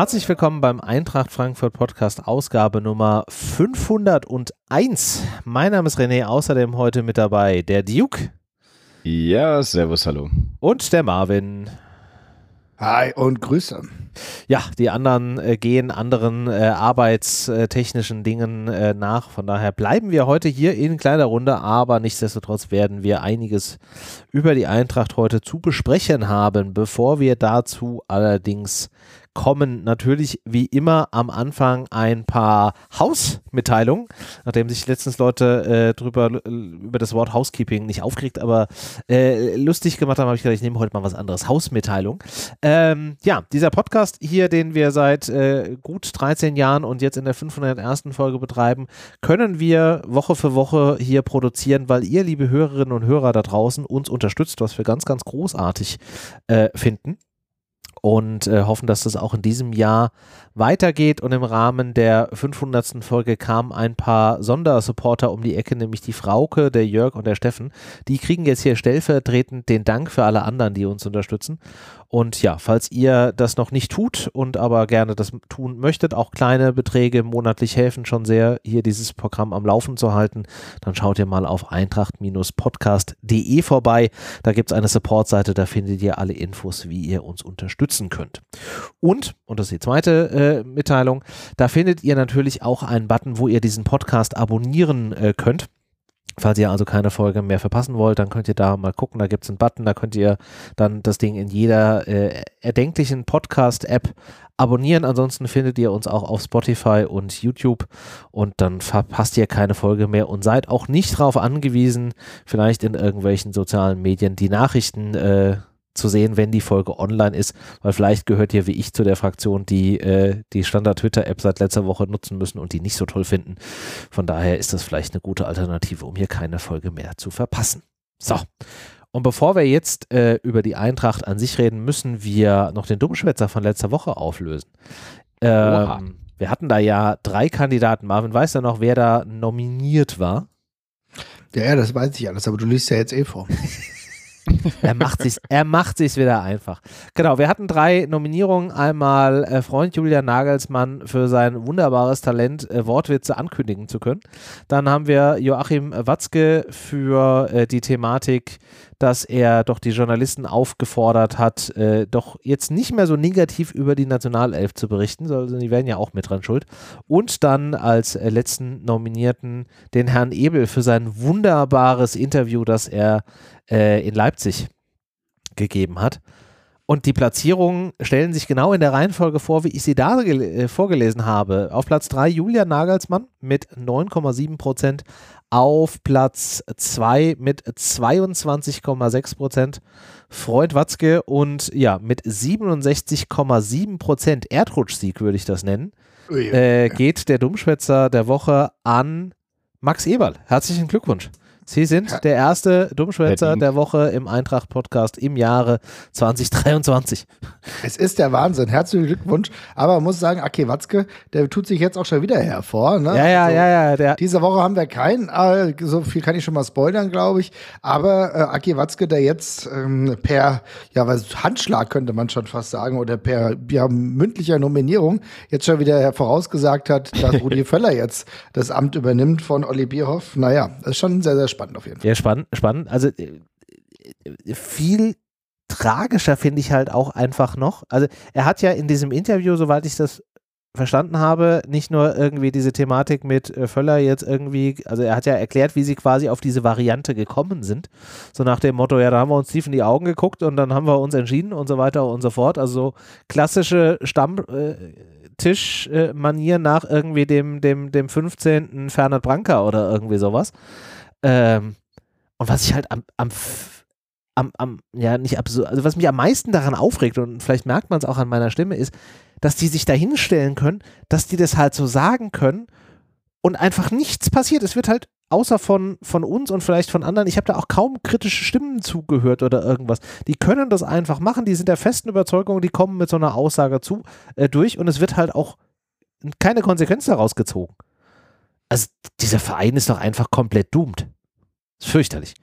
Herzlich willkommen beim Eintracht Frankfurt Podcast Ausgabe Nummer 501. Mein Name ist René, außerdem heute mit dabei der Duke. Ja, servus, hallo. Und der Marvin. Hi und Grüße. Ja, die anderen äh, gehen anderen äh, arbeitstechnischen Dingen äh, nach. Von daher bleiben wir heute hier in kleiner Runde, aber nichtsdestotrotz werden wir einiges über die Eintracht heute zu besprechen haben. Bevor wir dazu allerdings kommen natürlich wie immer am Anfang ein paar Hausmitteilungen, nachdem sich letztens Leute äh, drüber über das Wort Housekeeping nicht aufgeregt, aber äh, lustig gemacht haben, habe ich gedacht, ich nehme heute mal was anderes. Hausmitteilung. Ähm, ja, dieser Podcast hier, den wir seit äh, gut 13 Jahren und jetzt in der 501. Folge betreiben, können wir Woche für Woche hier produzieren, weil ihr, liebe Hörerinnen und Hörer da draußen, uns unterstützt, was wir ganz, ganz großartig äh, finden und äh, hoffen, dass das auch in diesem Jahr weitergeht. Und im Rahmen der 500. Folge kamen ein paar Sondersupporter um die Ecke, nämlich die Frauke, der Jörg und der Steffen. Die kriegen jetzt hier stellvertretend den Dank für alle anderen, die uns unterstützen. Und ja, falls ihr das noch nicht tut und aber gerne das tun möchtet, auch kleine Beträge monatlich helfen schon sehr, hier dieses Programm am Laufen zu halten, dann schaut ihr mal auf eintracht-podcast.de vorbei. Da gibt es eine Supportseite, da findet ihr alle Infos, wie ihr uns unterstützen könnt. Und, und das ist die zweite äh, Mitteilung, da findet ihr natürlich auch einen Button, wo ihr diesen Podcast abonnieren äh, könnt. Falls ihr also keine Folge mehr verpassen wollt, dann könnt ihr da mal gucken, da gibt es einen Button, da könnt ihr dann das Ding in jeder äh, erdenklichen Podcast-App abonnieren. Ansonsten findet ihr uns auch auf Spotify und YouTube und dann verpasst ihr keine Folge mehr und seid auch nicht darauf angewiesen, vielleicht in irgendwelchen sozialen Medien die Nachrichten äh, zu sehen, wenn die Folge online ist, weil vielleicht gehört ihr wie ich zu der Fraktion, die äh, die Standard-Twitter-App seit letzter Woche nutzen müssen und die nicht so toll finden. Von daher ist das vielleicht eine gute Alternative, um hier keine Folge mehr zu verpassen. So. Und bevor wir jetzt äh, über die Eintracht an sich reden, müssen wir noch den Dummschwätzer von letzter Woche auflösen. Ähm, wir hatten da ja drei Kandidaten. Marvin weiß ja noch, wer da nominiert war. Ja, ja, das weiß ich alles, aber du liest ja jetzt eh vor. er macht sich, er macht sich's wieder einfach. Genau, wir hatten drei Nominierungen. Einmal äh, Freund Julian Nagelsmann für sein wunderbares Talent, äh, Wortwitze ankündigen zu können. Dann haben wir Joachim Watzke für äh, die Thematik, dass er doch die Journalisten aufgefordert hat, äh, doch jetzt nicht mehr so negativ über die Nationalelf zu berichten, sondern die werden ja auch mit dran schuld. Und dann als äh, letzten Nominierten den Herrn Ebel für sein wunderbares Interview, das er äh, in Leipzig gegeben hat. Und die Platzierungen stellen sich genau in der Reihenfolge vor, wie ich sie da äh, vorgelesen habe. Auf Platz 3 Julian Nagelsmann mit 9,7 Prozent. Auf Platz 2 mit 22,6 Prozent Freund Watzke und ja, mit 67,7 Prozent Erdrutschsieg würde ich das nennen, äh, geht der Dummschwätzer der Woche an Max Eberl. Herzlichen Glückwunsch. Sie sind der erste Dummschwätzer der Woche im Eintracht-Podcast im Jahre 2023. Es ist der Wahnsinn. Herzlichen Glückwunsch. Aber man muss sagen, Aki Watzke, der tut sich jetzt auch schon wieder hervor. Ne? Ja, ja, also, ja, ja. Diese Woche haben wir keinen. Äh, so viel kann ich schon mal spoilern, glaube ich. Aber äh, Aki Watzke, der jetzt ähm, per ja, was, Handschlag könnte man schon fast sagen oder per ja, mündlicher Nominierung jetzt schon wieder vorausgesagt hat, dass Rudi Völler jetzt das Amt übernimmt von Olli Bierhoff. Naja, das ist schon sehr, sehr spannend spannend auf jeden Fall. Ja, spannend, spannend. Also äh, viel tragischer finde ich halt auch einfach noch. Also er hat ja in diesem Interview, soweit ich das verstanden habe, nicht nur irgendwie diese Thematik mit äh, Völler jetzt irgendwie, also er hat ja erklärt, wie sie quasi auf diese Variante gekommen sind. So nach dem Motto, ja, da haben wir uns tief in die Augen geguckt und dann haben wir uns entschieden und so weiter und so fort. Also so klassische Stammtischmanier äh, nach irgendwie dem, dem, dem 15. Fernand Branca oder irgendwie sowas. Ähm, und was ich halt am, am, am, am, ja, nicht absurd, also was mich am meisten daran aufregt, und vielleicht merkt man es auch an meiner Stimme, ist, dass die sich da hinstellen können, dass die das halt so sagen können und einfach nichts passiert. Es wird halt außer von, von uns und vielleicht von anderen, ich habe da auch kaum kritische Stimmen zugehört oder irgendwas. Die können das einfach machen, die sind der festen Überzeugung, die kommen mit so einer Aussage zu, äh, durch und es wird halt auch keine Konsequenz daraus gezogen. Also dieser Verein ist doch einfach komplett doomed. Ist fürchterlich.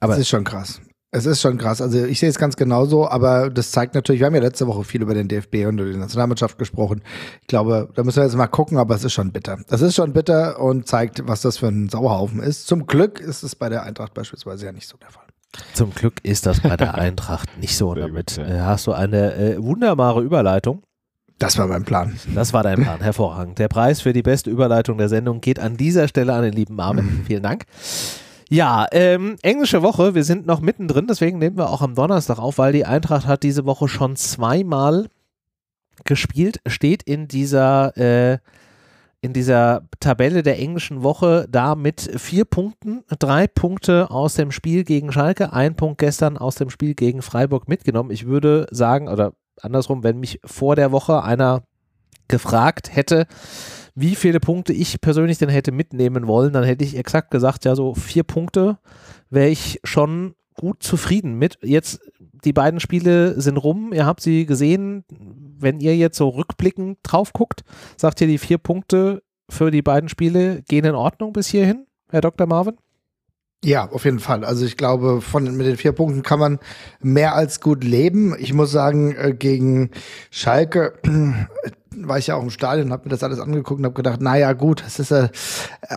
Aber das ist schon krass. Es ist schon krass. Also ich sehe es ganz genauso, aber das zeigt natürlich, wir haben ja letzte Woche viel über den DFB und die Nationalmannschaft gesprochen. Ich glaube, da müssen wir jetzt mal gucken, aber es ist schon bitter. Es ist schon bitter und zeigt, was das für ein Sauhaufen ist. Zum Glück ist es bei der Eintracht beispielsweise ja nicht so der Fall. Zum Glück ist das bei der Eintracht nicht so. Damit äh, hast du eine äh, wunderbare Überleitung. Das war mein Plan. Das war dein Plan, hervorragend. Der Preis für die beste Überleitung der Sendung geht an dieser Stelle an den lieben Marvin. Vielen Dank. Ja, ähm, englische Woche, wir sind noch mittendrin, deswegen nehmen wir auch am Donnerstag auf, weil die Eintracht hat diese Woche schon zweimal gespielt, steht in dieser, äh, in dieser Tabelle der englischen Woche da mit vier Punkten, drei Punkte aus dem Spiel gegen Schalke, ein Punkt gestern aus dem Spiel gegen Freiburg mitgenommen. Ich würde sagen, oder andersrum, wenn mich vor der Woche einer gefragt hätte, wie viele Punkte ich persönlich denn hätte mitnehmen wollen, dann hätte ich exakt gesagt, ja, so vier Punkte wäre ich schon gut zufrieden mit. Jetzt, die beiden Spiele sind rum, ihr habt sie gesehen. Wenn ihr jetzt so rückblickend drauf guckt, sagt ihr, die vier Punkte für die beiden Spiele gehen in Ordnung bis hierhin, Herr Dr. Marvin? Ja, auf jeden Fall. Also ich glaube, von mit den vier Punkten kann man mehr als gut leben. Ich muss sagen, äh, gegen Schalke war ich ja auch im Stadion habe mir das alles angeguckt und habe gedacht, naja gut, es ist äh,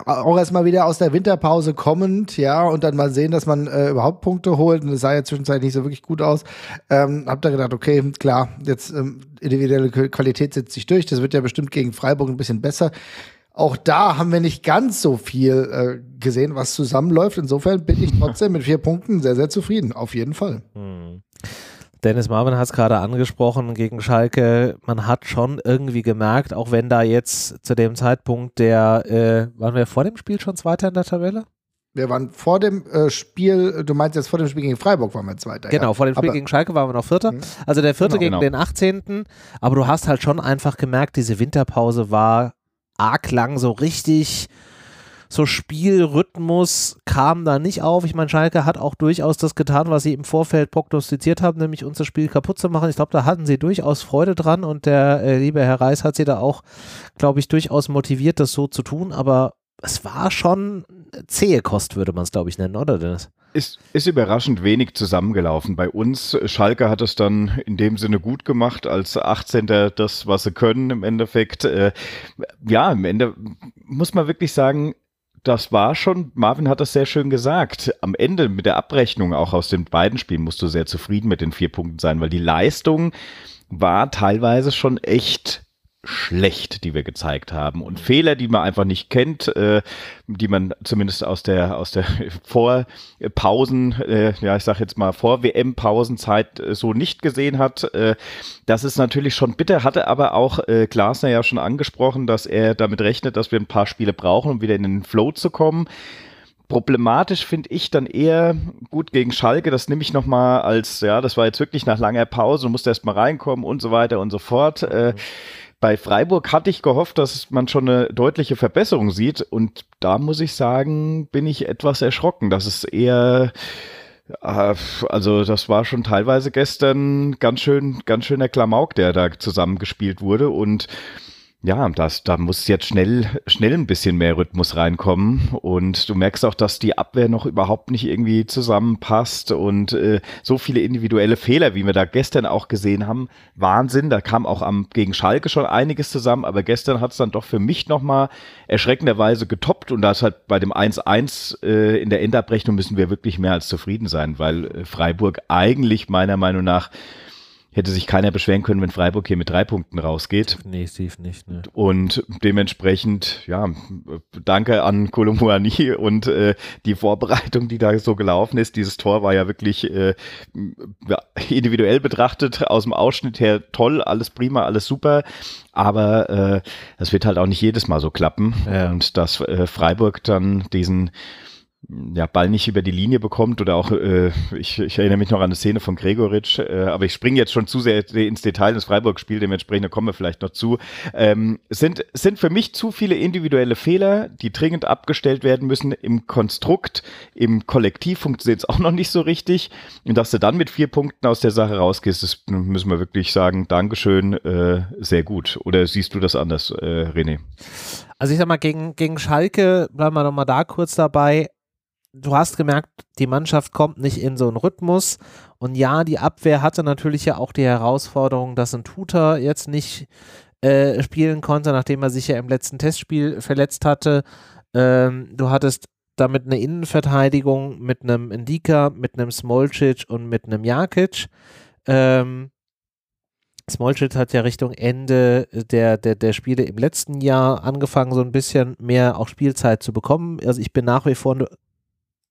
auch erstmal wieder aus der Winterpause kommend, ja, und dann mal sehen, dass man äh, überhaupt Punkte holt. Und es sah ja zwischenzeitlich nicht so wirklich gut aus. Ähm, hab da gedacht, okay, klar, jetzt ähm, individuelle Qualität setzt sich durch. Das wird ja bestimmt gegen Freiburg ein bisschen besser. Auch da haben wir nicht ganz so viel äh, gesehen, was zusammenläuft. Insofern bin ich trotzdem mit vier Punkten sehr, sehr zufrieden. Auf jeden Fall. Hm. Dennis Marvin hat es gerade angesprochen gegen Schalke. Man hat schon irgendwie gemerkt, auch wenn da jetzt zu dem Zeitpunkt der, äh, waren wir vor dem Spiel schon Zweiter in der Tabelle? Wir waren vor dem äh, Spiel, du meinst jetzt vor dem Spiel gegen Freiburg waren wir Zweiter. Genau, ja. vor dem Spiel aber gegen Schalke waren wir noch Vierter. Mhm. Also der Vierte genau, gegen genau. den 18. Aber du hast halt schon einfach gemerkt, diese Winterpause war arg lang, so richtig so Spielrhythmus kam da nicht auf. Ich meine, Schalke hat auch durchaus das getan, was sie im Vorfeld prognostiziert haben, nämlich unser Spiel kaputt zu machen. Ich glaube, da hatten sie durchaus Freude dran und der äh, liebe Herr Reis hat sie da auch, glaube ich, durchaus motiviert, das so zu tun. Aber es war schon zähe Kost, würde man es, glaube ich, nennen, oder Dennis? Ist, ist überraschend wenig zusammengelaufen bei uns. Schalke hat es dann in dem Sinne gut gemacht, als 18. das, was sie können im Endeffekt. Äh, ja, im Ende muss man wirklich sagen, das war schon, Marvin hat das sehr schön gesagt. Am Ende mit der Abrechnung auch aus den beiden Spielen musst du sehr zufrieden mit den vier Punkten sein, weil die Leistung war teilweise schon echt schlecht, die wir gezeigt haben. Und Fehler, die man einfach nicht kennt, äh, die man zumindest aus der, aus der Vorpausen, äh, ja, ich sag jetzt mal vor WM-Pausenzeit äh, so nicht gesehen hat. Äh, das ist natürlich schon bitter, hatte aber auch äh, Glasner ja schon angesprochen, dass er damit rechnet, dass wir ein paar Spiele brauchen, um wieder in den Flow zu kommen. Problematisch finde ich dann eher gut gegen Schalke, das nehme ich nochmal als, ja, das war jetzt wirklich nach langer Pause, du musst erst mal reinkommen und so weiter und so fort. Äh, mhm bei Freiburg hatte ich gehofft, dass man schon eine deutliche Verbesserung sieht. Und da muss ich sagen, bin ich etwas erschrocken. Das ist eher, äh, also das war schon teilweise gestern ganz schön, ganz schöner Klamauk, der da zusammengespielt wurde. Und ja, das, da muss jetzt schnell, schnell ein bisschen mehr Rhythmus reinkommen. Und du merkst auch, dass die Abwehr noch überhaupt nicht irgendwie zusammenpasst und äh, so viele individuelle Fehler, wie wir da gestern auch gesehen haben. Wahnsinn. Da kam auch am, gegen Schalke schon einiges zusammen, aber gestern hat es dann doch für mich nochmal erschreckenderweise getoppt und das hat bei dem 1-1 äh, in der Endabrechnung müssen wir wirklich mehr als zufrieden sein, weil äh, Freiburg eigentlich meiner Meinung nach hätte sich keiner beschweren können, wenn Freiburg hier mit drei Punkten rausgeht. Definitiv nicht. Ne. Und dementsprechend, ja, danke an Kolomuani und äh, die Vorbereitung, die da so gelaufen ist. Dieses Tor war ja wirklich äh, individuell betrachtet, aus dem Ausschnitt her toll, alles prima, alles super. Aber äh, das wird halt auch nicht jedes Mal so klappen. Ja. Und dass äh, Freiburg dann diesen ja, Ball nicht über die Linie bekommt oder auch, äh, ich, ich erinnere mich noch an eine Szene von Gregoritsch, äh, aber ich springe jetzt schon zu sehr ins Detail des Freiburg-Spiel, dementsprechend kommen wir vielleicht noch zu. Ähm, sind, sind für mich zu viele individuelle Fehler, die dringend abgestellt werden müssen. Im Konstrukt, im Kollektiv funktioniert es auch noch nicht so richtig. Und dass du dann mit vier Punkten aus der Sache rausgehst, das müssen wir wirklich sagen, Dankeschön, äh, sehr gut. Oder siehst du das anders, äh, René? Also ich sag mal, gegen, gegen Schalke, bleiben wir nochmal da kurz dabei, du hast gemerkt, die Mannschaft kommt nicht in so einen Rhythmus. Und ja, die Abwehr hatte natürlich ja auch die Herausforderung, dass ein Tutor jetzt nicht äh, spielen konnte, nachdem er sich ja im letzten Testspiel verletzt hatte. Ähm, du hattest damit eine Innenverteidigung mit einem Indika, mit einem Smolcic und mit einem Jakic. Ähm, Smolcic hat ja Richtung Ende der, der, der Spiele im letzten Jahr angefangen, so ein bisschen mehr auch Spielzeit zu bekommen. Also ich bin nach wie vor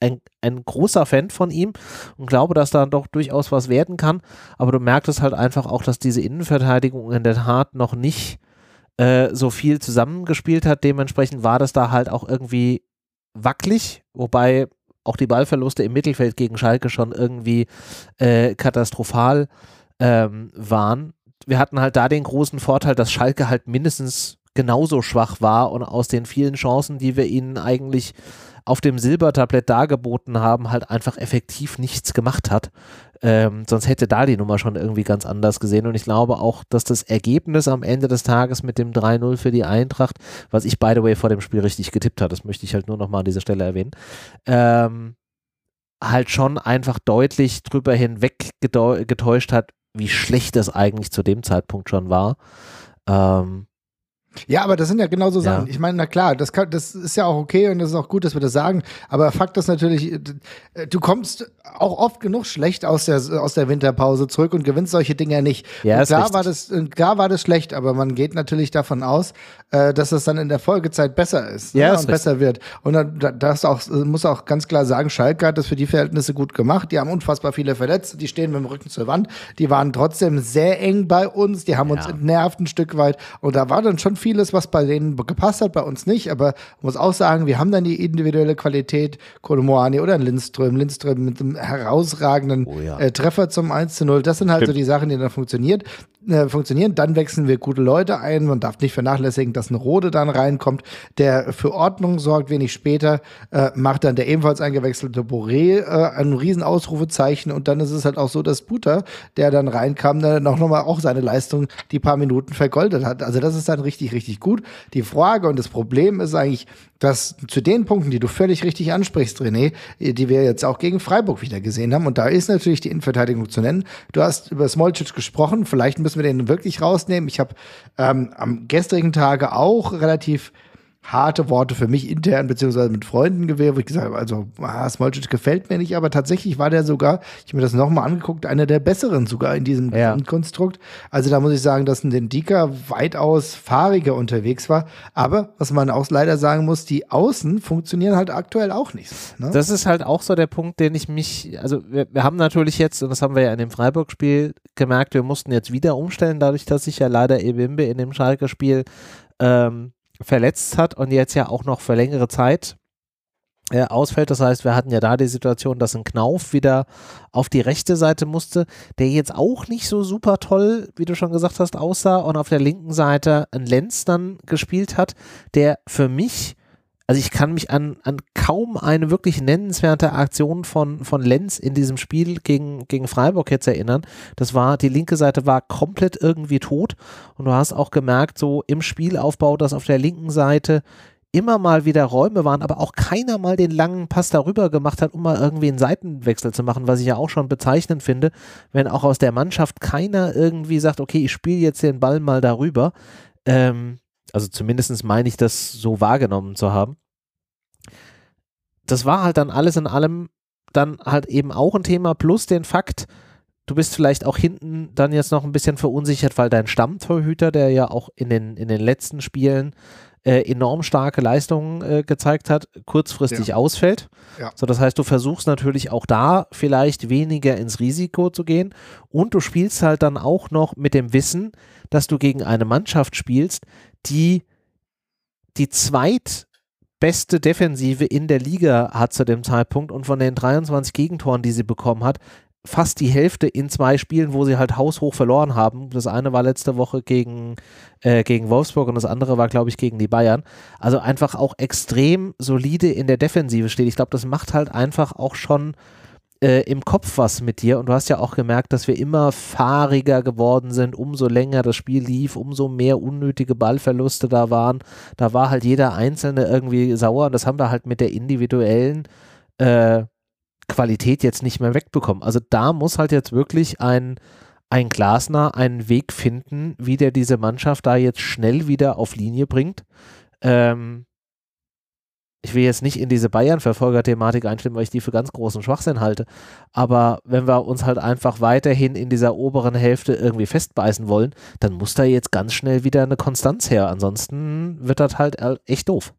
ein, ein großer Fan von ihm und glaube, dass da doch durchaus was werden kann. Aber du merkst es halt einfach auch, dass diese Innenverteidigung in der Tat noch nicht äh, so viel zusammengespielt hat. Dementsprechend war das da halt auch irgendwie wackelig, wobei auch die Ballverluste im Mittelfeld gegen Schalke schon irgendwie äh, katastrophal ähm, waren. Wir hatten halt da den großen Vorteil, dass Schalke halt mindestens genauso schwach war und aus den vielen Chancen, die wir ihnen eigentlich auf dem Silbertablett dargeboten haben, halt einfach effektiv nichts gemacht hat. Ähm, sonst hätte da die Nummer schon irgendwie ganz anders gesehen. Und ich glaube auch, dass das Ergebnis am Ende des Tages mit dem 3-0 für die Eintracht, was ich by the way vor dem Spiel richtig getippt habe, das möchte ich halt nur nochmal an dieser Stelle erwähnen, ähm, halt schon einfach deutlich drüber hinweg getäuscht hat, wie schlecht das eigentlich zu dem Zeitpunkt schon war. Ähm, ja, aber das sind ja genau so Sachen. Ja. Ich meine, na klar, das, kann, das ist ja auch okay und das ist auch gut, dass wir das sagen. Aber Fakt ist natürlich, äh, du kommst auch oft genug schlecht aus der, aus der Winterpause zurück und gewinnst solche Dinge nicht. Ja, und klar, war das, klar war das schlecht, aber man geht natürlich davon aus, äh, dass es dann in der Folgezeit besser ist ja, ne, und besser wird. Und dann, das auch, muss auch ganz klar sagen, Schalke hat das für die Verhältnisse gut gemacht. Die haben unfassbar viele Verletzte, die stehen mit dem Rücken zur Wand. Die waren trotzdem sehr eng bei uns, die haben uns entnervt ein Stück weit. Und da war dann schon vieles, was bei denen gepasst hat, bei uns nicht. Aber man muss auch sagen, wir haben dann die individuelle Qualität, Kolomoani oder Lindström, Lindström mit einem herausragenden oh ja. äh, Treffer zum 1 zu 0. Das sind halt Stimmt. so die Sachen, die dann funktioniert äh, funktionieren. Dann wechseln wir gute Leute ein. Man darf nicht vernachlässigen, dass ein Rode dann reinkommt, der für Ordnung sorgt. Wenig später äh, macht dann der ebenfalls eingewechselte Boré äh, ein riesen Ausrufezeichen. Und dann ist es halt auch so, dass Buter, der dann reinkam, dann noch mal auch seine Leistung die paar Minuten vergoldet hat. Also das ist dann richtig, richtig gut. Die Frage und das Problem ist eigentlich, dass zu den Punkten, die du völlig richtig ansprichst, René, die wir jetzt auch gegen Freiburg wieder gesehen haben, und da ist natürlich die Innenverteidigung zu nennen. Du hast über Smolcic gesprochen, vielleicht müssen wir den wirklich rausnehmen. Ich habe ähm, am gestrigen Tage auch relativ harte Worte für mich intern beziehungsweise mit Freunden gewählt, wo ich gesagt habe, also ah, Smolcic gefällt mir nicht, aber tatsächlich war der sogar, ich habe mir das nochmal angeguckt, einer der besseren sogar in diesem ja. Konstrukt. Also da muss ich sagen, dass ein Dendika weitaus fahriger unterwegs war. Aber was man auch leider sagen muss, die Außen funktionieren halt aktuell auch nicht. Ne? Das ist halt auch so der Punkt, den ich mich, also wir, wir haben natürlich jetzt, und das haben wir ja in dem Freiburg-Spiel gemerkt, wir mussten jetzt wieder umstellen, dadurch, dass sich ja leider Ebimbe in dem Schalke-Spiel ähm, verletzt hat und jetzt ja auch noch für längere Zeit äh, ausfällt. Das heißt, wir hatten ja da die Situation, dass ein Knauf wieder auf die rechte Seite musste, der jetzt auch nicht so super toll, wie du schon gesagt hast, aussah und auf der linken Seite ein Lenz dann gespielt hat, der für mich also ich kann mich an, an kaum eine wirklich nennenswerte Aktion von, von Lenz in diesem Spiel gegen, gegen Freiburg jetzt erinnern. Das war, die linke Seite war komplett irgendwie tot und du hast auch gemerkt, so im Spielaufbau, dass auf der linken Seite immer mal wieder Räume waren, aber auch keiner mal den langen Pass darüber gemacht hat, um mal irgendwie einen Seitenwechsel zu machen, was ich ja auch schon bezeichnend finde, wenn auch aus der Mannschaft keiner irgendwie sagt, okay, ich spiele jetzt den Ball mal darüber. Ähm, also zumindest meine ich das so wahrgenommen zu haben. Das war halt dann alles in allem dann halt eben auch ein Thema, plus den Fakt, du bist vielleicht auch hinten dann jetzt noch ein bisschen verunsichert, weil dein Stammtorhüter, der ja auch in den, in den letzten Spielen äh, enorm starke Leistungen äh, gezeigt hat, kurzfristig ja. ausfällt. Ja. So, das heißt, du versuchst natürlich auch da vielleicht weniger ins Risiko zu gehen und du spielst halt dann auch noch mit dem Wissen, dass du gegen eine Mannschaft spielst, die die zweitbeste Defensive in der Liga hat zu dem Zeitpunkt und von den 23 Gegentoren, die sie bekommen hat, fast die Hälfte in zwei Spielen, wo sie halt haushoch verloren haben. Das eine war letzte Woche gegen, äh, gegen Wolfsburg und das andere war, glaube ich, gegen die Bayern. Also einfach auch extrem solide in der Defensive steht. Ich glaube, das macht halt einfach auch schon äh, im Kopf was mit dir und du hast ja auch gemerkt, dass wir immer fahriger geworden sind, umso länger das Spiel lief, umso mehr unnötige Ballverluste da waren. Da war halt jeder Einzelne irgendwie sauer und das haben wir halt mit der individuellen äh, Qualität jetzt nicht mehr wegbekommen. Also da muss halt jetzt wirklich ein, ein Glasner einen Weg finden, wie der diese Mannschaft da jetzt schnell wieder auf Linie bringt. Ähm, ich will jetzt nicht in diese Bayern-Verfolger-Thematik einstimmen, weil ich die für ganz großen Schwachsinn halte. Aber wenn wir uns halt einfach weiterhin in dieser oberen Hälfte irgendwie festbeißen wollen, dann muss da jetzt ganz schnell wieder eine Konstanz her. Ansonsten wird das halt echt doof.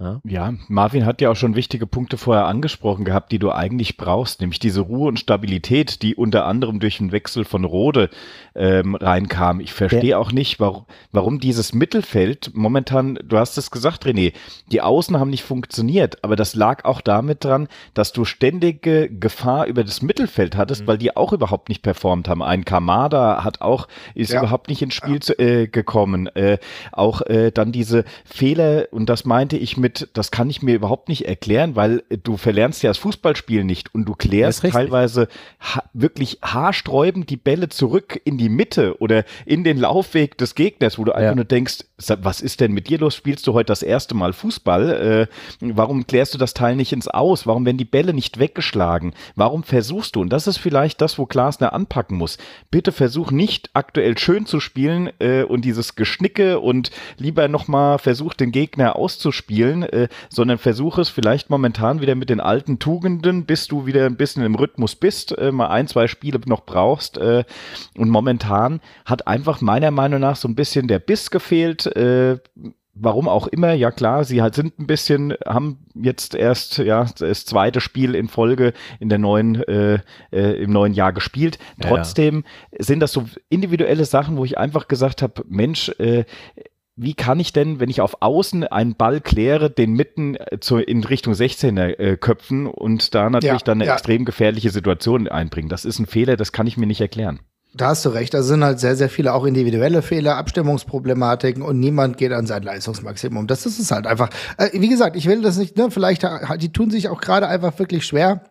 Ja. ja, Marvin hat ja auch schon wichtige Punkte vorher angesprochen gehabt, die du eigentlich brauchst, nämlich diese Ruhe und Stabilität, die unter anderem durch den Wechsel von Rode ähm, reinkam. Ich verstehe ja. auch nicht, warum, warum dieses Mittelfeld momentan, du hast es gesagt, René, die Außen haben nicht funktioniert, aber das lag auch damit dran, dass du ständige Gefahr über das Mittelfeld hattest, mhm. weil die auch überhaupt nicht performt haben. Ein Kamada hat auch, ist ja. überhaupt nicht ins Spiel zu, äh, gekommen. Äh, auch äh, dann diese Fehler, und das meinte ich mit mit, das kann ich mir überhaupt nicht erklären, weil du verlernst ja das Fußballspiel nicht und du klärst teilweise ha wirklich haarsträubend die Bälle zurück in die Mitte oder in den Laufweg des Gegners, wo du einfach nur denkst, was ist denn mit dir los? Spielst du heute das erste Mal Fußball? Äh, warum klärst du das Teil nicht ins Aus? Warum werden die Bälle nicht weggeschlagen? Warum versuchst du? Und das ist vielleicht das, wo Glasner anpacken muss. Bitte versuch nicht aktuell schön zu spielen äh, und dieses Geschnicke und lieber nochmal versuch den Gegner auszuspielen spielen, äh, sondern versuche es vielleicht momentan wieder mit den alten Tugenden, bis du wieder ein bisschen im Rhythmus bist, äh, mal ein, zwei Spiele noch brauchst. Äh, und momentan hat einfach meiner Meinung nach so ein bisschen der Biss gefehlt. Äh, warum auch immer, ja klar, sie halt sind ein bisschen, haben jetzt erst ja das zweite Spiel in Folge in der neuen, äh, äh, im neuen Jahr gespielt. Trotzdem ja. sind das so individuelle Sachen, wo ich einfach gesagt habe, Mensch, äh, wie kann ich denn, wenn ich auf Außen einen Ball kläre, den mitten äh, zu, in Richtung 16er äh, köpfen und da natürlich ja, dann eine ja. extrem gefährliche Situation einbringen? Das ist ein Fehler, das kann ich mir nicht erklären. Da hast du recht, da sind halt sehr, sehr viele auch individuelle Fehler, Abstimmungsproblematiken und niemand geht an sein Leistungsmaximum. Das ist es halt einfach. Äh, wie gesagt, ich will das nicht, ne, vielleicht, die tun sich auch gerade einfach wirklich schwer